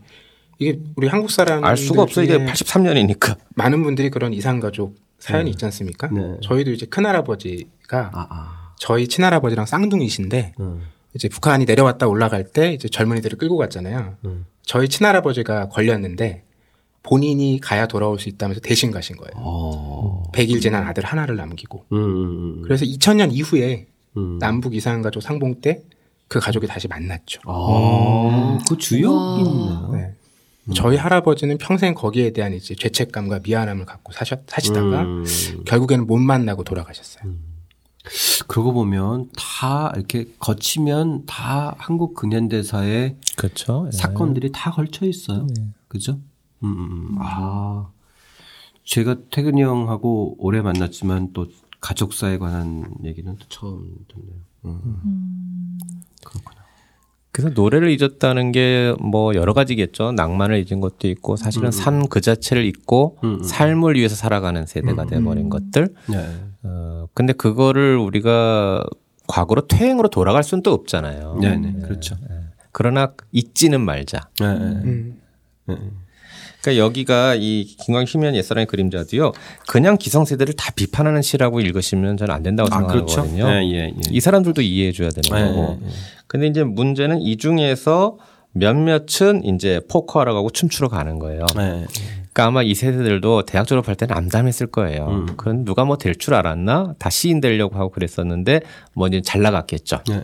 이게 우리 한국 사람 알 수가 없어 이게 83년이니까 많은 분들이 그런 이상 가족 사연이 네. 있지 않습니까? 네. 저희도 이제 큰 할아버지가 아, 아. 저희 친할아버지랑 쌍둥이신데 음. 이제 북한이 내려왔다 올라갈 때 이제 젊은이들을 끌고 갔잖아요. 음. 저희 친할아버지가 걸렸는데 본인이 가야 돌아올 수 있다면서 대신 가신 거예요. 어. 100일 지난 아들 하나를 남기고. 음, 음, 음. 그래서 2000년 이후에 음. 남북 이산가족 상봉 때 그 가족이 다시 만났죠. 아, 그 주역이네요. 네. 음. 저희 할아버지는 평생 거기에 대한 이제 죄책감과 미안함을 갖고 사셨, 사시다가 결국에는 못 만나고 돌아가셨어요. 그러고 보면 다 이렇게 거치면 다 한국 근현대사의 그렇죠. 예. 사건들이 다 걸쳐 있어요. 예. 그죠? 음, 음, 음. 아. 제가 태근이 형하고 오래 만났지만 또 가족사에 관한 얘기는 또 처음 듣네요. 음. 음. 그렇구나. 그래서 노래를 잊었다는 게 뭐 여러 가지겠죠. 낭만을 잊은 것도 있고 사실은 음. 삶그 자체를 잊고 삶을 위해서 살아가는 세대가 돼버린 것들. 네. 어, 근데 그거를 우리가 과거로 퇴행으로 돌아갈 수는 또 없잖아요. 네, 네, 그렇죠. 네. 그러나 잊지는 말자. 네, 네. 음. 네. 그러니까 여기가 이 김광 희면 옛사람의 그림자도요. 그냥 기성세대를 다 비판하는 시라고 읽으시면 저는 안 된다고 아, 생각하거든요. 그렇죠? 네, 예, 예. 이 사람들도 이해해 줘야 되는 네, 거고. 네, 네. 근데 이제 문제는 이 중에서 몇몇은 이제 포커하러 가고 춤추러 가는 거예요. 네. 그러니까 아마 이 세대들도 대학 졸업할 때는 암담했을 거예요. 음. 그런 누가 뭐 될 줄 알았나? 다 시인 되려고 하고 그랬었는데 뭐 이제 잘 나갔겠죠. 네.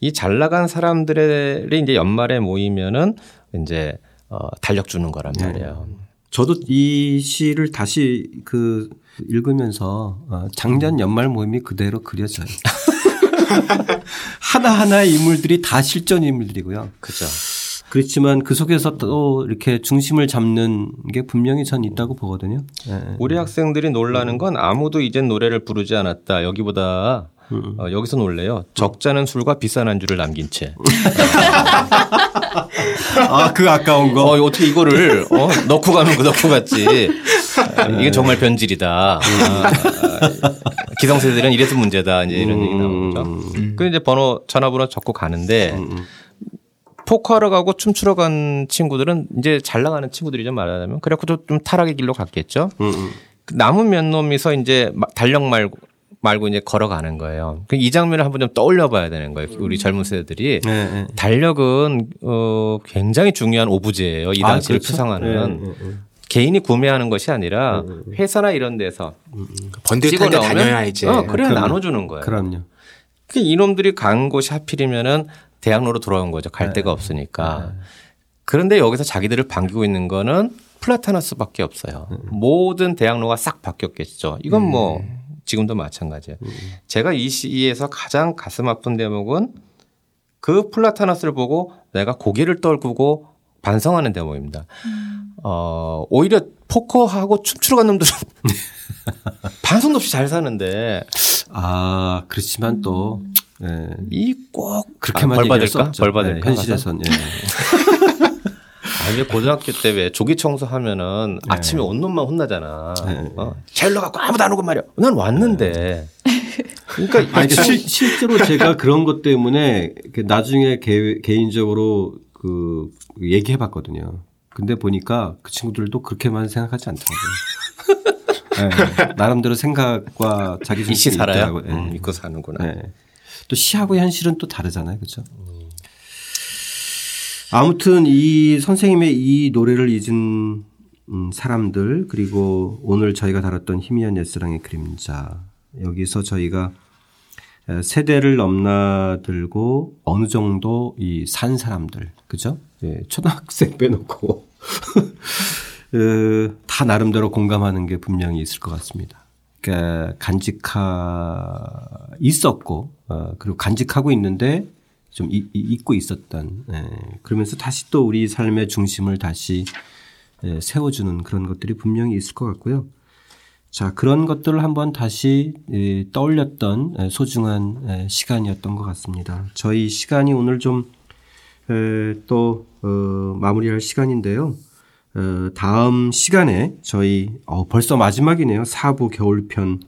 이잘 나간 사람들의 이제 연말에 모이면은 이제 어 달력 주는 거란 네. 말이에요. 네. 저도 이 시를 다시 그 읽으면서 어 작년 연말 모임이 그대로 그려져요. 하나하나의 인물들이 다 실존 인물들이고요. 그죠. 그렇지만 그 속에서 또 이렇게 중심을 잡는 게 분명히 전 있다고 보거든요. 네. 우리 학생들이 놀라는 건 아무도 이젠 노래를 부르지 않았다. 여기보다 음. 어, 여기서 놀래요. 적잖은 술과 비싼 안주를 남긴 채. 아, 그 아까운 거. 어, 어떻게 이거를 어, 넣고 가는 거 넣고 갔지. 이게 정말 변질이다. 아, 기성세대는 이래서 문제다. 이제 이런 음. 얘기 나오죠. 음. 그 이제 번호 전화번호 적고 가는데 음. 음. 포커하러 가고 춤추러 간 친구들은 이제 잘 나가는 친구들이죠 말하자면 그래갖고 좀 타락의 길로 갔겠죠. 음, 음. 남은 몇 놈이서 이제 달력 말고 말고 이제 걸어가는 거예요. 그이 장면을 한번 좀 떠올려 봐야 되는 거예요. 우리 젊은 세대들이. 네, 네. 달력은 어 굉장히 중요한 오브제예요. 이 아, 당시를 아, 그렇죠? 표상하는. 네, 네, 네, 개인이 구매하는 것이 아니라 회사나 이런 데서 음, 음. 번듯하게 다녀야 이제. 어, 그래 야 나눠주는 거예요. 그럼요. 그 이놈들이 간 곳이 하필이면은 대학로로 돌아온 거죠. 갈 데가 없으니까. 그런데 여기서 자기들을 반기고 있는 거는 플라타너스밖에 없어요. 음. 모든 대학로가 싹 바뀌었겠죠. 이건 뭐 음. 지금도 마찬가지예요. 음. 제가 이 시에서 가장 가슴 아픈 대목은 그 플라타너스를 보고 내가 고개를 떨구고 반성하는 대목입니다. 음. 어, 오히려 포커하고 춤추러 간 놈들은 반성도 없이 잘 사는데. 아, 그렇지만 또, 네. 이꼭 그렇게만 아, 벌 받을까? 벌 받을까? 네, 현실에선. 예. 아니 고등학교 때 왜 조기 청소하면은 네. 아침에 온 놈만 혼나잖아. 네. 어? 젤러 갖고 아무도 안 오고 말이야. 난 왔는데. 그러니까 아니, 실, 실제로 제가 그런 것 때문에 나중에 개, 개인적으로 그 얘기해 봤거든요. 근데 보니까 그 친구들도 그렇게만 생각하지 않더라고요. 네. 나름대로 생각과 자기 중심이 살아요. 네. 음, 믿고 사는구나. 네. 또 시하고 현실은 또 다르잖아요. 그렇죠? 아무튼 이 선생님의 이 노래를 잊은 음, 사람들 그리고 오늘 저희가 다뤘던 희미한 옛사랑의 그림자 여기서 저희가 세대를 넘나들고 어느 정도 이 산 사람들 그죠? 예, 초등학생 빼놓고 그, 다 나름대로 공감하는 게 분명히 있을 것 같습니다. 그러니까 간직하 있었고 어, 그리고 간직하고 있는데 좀 잊고 있었던 예, 그러면서 다시 또 우리 삶의 중심을 다시 예, 세워주는 그런 것들이 분명히 있을 것 같고요. 자 그런 것들을 한번 다시 예, 떠올렸던 예, 소중한 예, 시간이었던 것 같습니다. 저희 시간이 오늘 좀 또 어, 마무리할 시간인데요. 어, 다음 시간에 저희 어, 벌써 마지막이네요. 사부 겨울편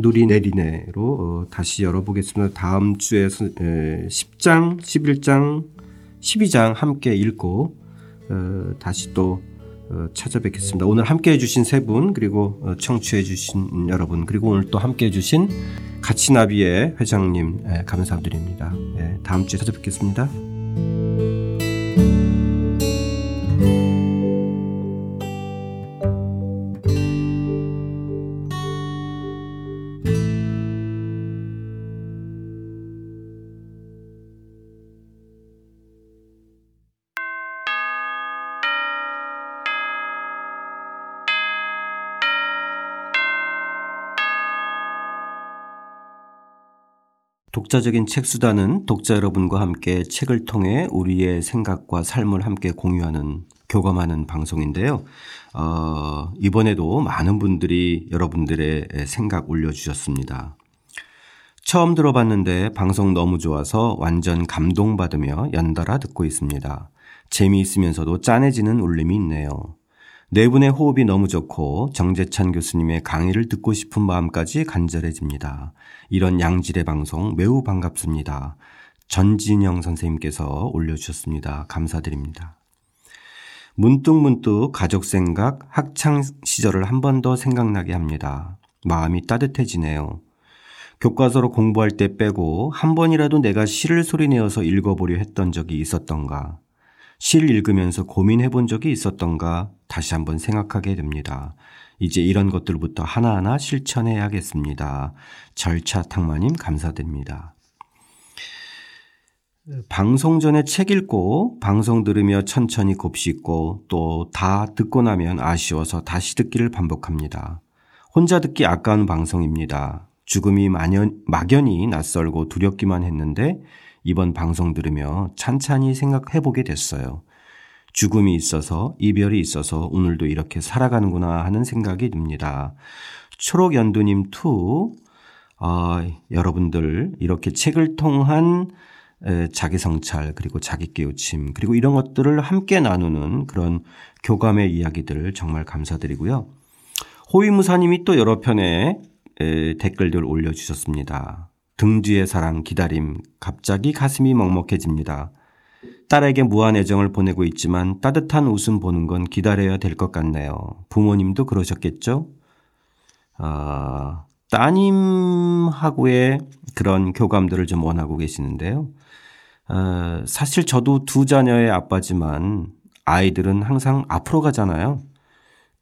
누리내리네로 어, 다시 열어보겠습니다. 다음 주에 에, 10장, 11장, 12장 함께 읽고 어, 다시 또 어, 찾아뵙겠습니다. 오늘 함께 해주신 세 분 그리고 어, 청취해주신 여러분 그리고 오늘 또 함께 해주신 가치나비의 회장님 에, 감사드립니다. 예, 다음 주에 찾아뵙겠습니다. 독자적인 책수단은 독자 여러분과 함께 책을 통해 우리의 생각과 삶을 함께 공유하는 교감하는 방송인데요. 어, 이번에도 많은 분들이 여러분들의 생각 올려주셨습니다. 처음 들어봤는데 방송 너무 좋아서 완전 감동받으며 연달아 듣고 있습니다. 재미있으면서도 짠해지는 울림이 있네요. 네 분의 호흡이 너무 좋고 정재찬 교수님의 강의를 듣고 싶은 마음까지 간절해집니다. 이런 양질의 방송 매우 반갑습니다. 전진영 선생님께서 올려주셨습니다. 감사드립니다. 문득 문득 가족 생각, 학창 시절을 한 번 더 생각나게 합니다. 마음이 따뜻해지네요. 교과서로 공부할 때 빼고 한 번이라도 내가 시를 소리내어서 읽어보려 했던 적이 있었던가, 시를 읽으면서 고민해 본 적이 있었던가 다시 한번 생각하게 됩니다. 이제 이런 것들부터 하나하나 실천해야겠습니다. 절차 탕마님 감사드립니다. 방송 전에 책 읽고 방송 들으며 천천히 곱씹고 또 다 듣고 나면 아쉬워서 다시 듣기를 반복합니다. 혼자 듣기 아까운 방송입니다. 죽음이 만연, 막연히 낯설고 두렵기만 했는데 이번 방송 들으며 찬찬히 생각해 보게 됐어요. 죽음이 있어서 이별이 있어서 오늘도 이렇게 살아가는구나 하는 생각이 듭니다. 초록연두님 투 아, 여러분들 이렇게 책을 통한 자기 성찰 그리고 자기 깨우침 그리고 이런 것들을 함께 나누는 그런 교감의 이야기들 정말 감사드리고요. 호위무사님이 또 여러 편의 댓글들 올려주셨습니다. 등 뒤의 사랑 기다림 갑자기 가슴이 먹먹해집니다. 딸에게 무한 애정을 보내고 있지만 따뜻한 웃음 보는 건 기다려야 될 것 같네요. 부모님도 그러셨겠죠? 아, 따님하고의 그런 교감들을 좀 원하고 계시는데요. 어, 사실 저도 두 자녀의 아빠지만 아이들은 항상 앞으로 가잖아요.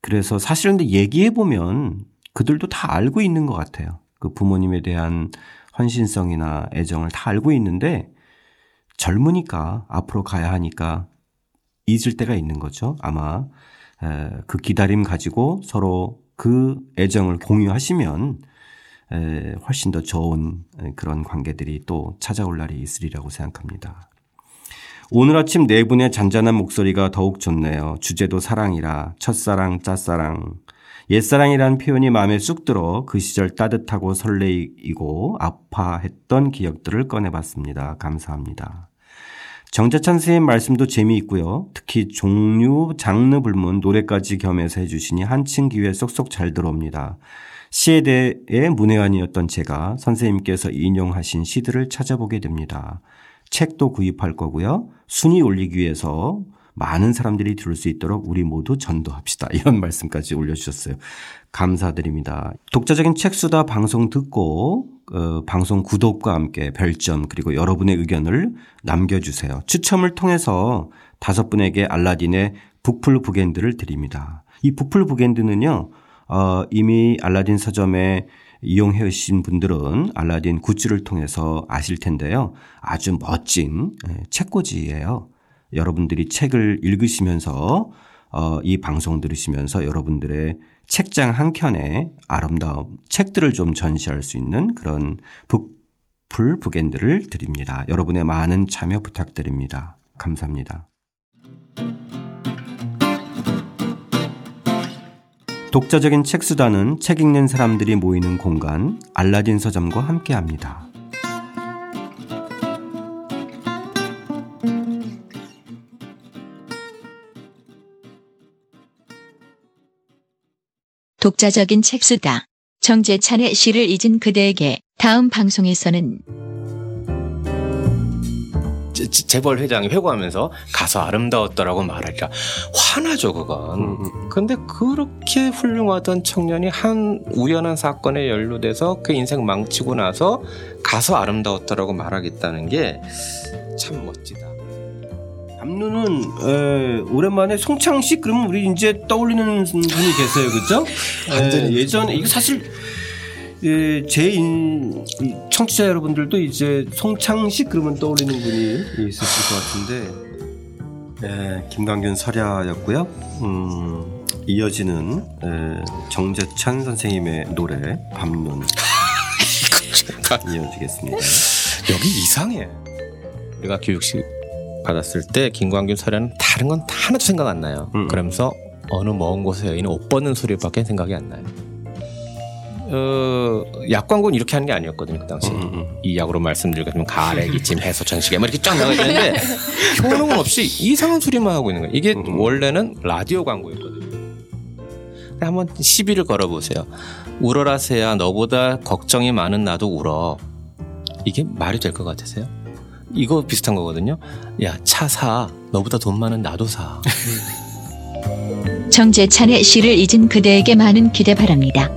그래서 사실 근데 얘기해 보면 그들도 다 알고 있는 것 같아요. 그 부모님에 대한 헌신성이나 애정을 다 알고 있는데 젊으니까 앞으로 가야 하니까 잊을 때가 있는 거죠. 아마 그 기다림 가지고 서로 그 애정을 공유하시면 훨씬 더 좋은 그런 관계들이 또 찾아올 날이 있으리라고 생각합니다. 오늘 아침 네 분의 잔잔한 목소리가 더욱 좋네요. 주제도 사랑이라 첫사랑, 짝사랑. 옛사랑이란 표현이 마음에 쑥 들어 그 시절 따뜻하고 설레이고 아파했던 기억들을 꺼내봤습니다. 감사합니다. 정재찬 선생님 말씀도 재미있고요. 특히 종류, 장르 불문, 노래까지 겸해서 해주시니 한층 기회 쏙쏙 잘 들어옵니다. 시에 대해 문외한이었던 제가 선생님께서 인용하신 시들을 찾아보게 됩니다. 책도 구입할 거고요. 순위 올리기 위해서 많은 사람들이 들을 수 있도록 우리 모두 전도합시다. 이런 말씀까지 올려주셨어요. 감사드립니다. 독자적인 책수다 방송 듣고 어, 방송 구독과 함께 별점 그리고 여러분의 의견을 남겨주세요. 추첨을 통해서 다섯 분에게 알라딘의 북풀 북엔드를 드립니다. 이 북풀 북엔드는요. 어, 이미 알라딘 서점에 이용해 오신 분들은 알라딘 굿즈를 통해서 아실 텐데요. 아주 멋진 예, 책꽂이예요. 여러분들이 책을 읽으시면서 어, 이 방송 들으시면서 여러분들의 책장 한 켠에 아름다운 책들을 좀 전시할 수 있는 그런 북풀 북엔드를 드립니다. 여러분의 많은 참여 부탁드립니다. 감사합니다. 독자적인 책 수단은 책 읽는 사람들이 모이는 공간 알라딘 서점과 함께합니다. 독자적인 책수다. 정재찬의 시를 잊은 그대에게 다음 방송에서는 재벌 회장이 회고하면서 가서 아름다웠더라고 말하리라 화나죠 그건. 음, 음. 근데 그렇게 훌륭하던 청년이 한 우연한 사건에 연루돼서 그 인생 망치고 나서 가서 아름다웠더라고 말하겠다는 게 참 멋지다. 담루는 에, 오랜만에 송창식 그러면 우리 이제 떠올리는 분이 계세요, 그렇죠? 예전에 이거 사실 예, 제 인, 청취자 여러분들도 이제 송창식 그러면 떠올리는 분이 있으실 것 같은데, 예, 김광균 설야였고요. 음, 이어지는 예, 정재찬 선생님의 노래 밤눈 이어지겠습니다. 여기 이상해. 우리가 교육식 받았을 때 김광균 설야는 다른 건 하나도 생각 안 나요. 음. 그러면서 어느 먼 곳에 여인은 옷 벗는 소리밖에 생각이 안 나요. 어, 약 광고는 이렇게 하는 게 아니었거든요, 그 당시. 음, 음. 음. 이 약으로 말씀드리면 가래, 기침, 해소, 전시계 뭐 이렇게 쫙 나가야 되는데 효능 없이 이상한 소리만 하고 있는 거예요. 이게 음. 음. 원래는 라디오 광고였거든요. 한번 시비를 걸어보세요. 울어라 새야 너보다 걱정이 많은 나도 울어. 이게 말이 될 것 같으세요? 이거 비슷한 거거든요. 야, 차 사. 너보다 돈 많은 나도 사. 정재찬의 시를 잊은 그대에게 많은 기대 바랍니다.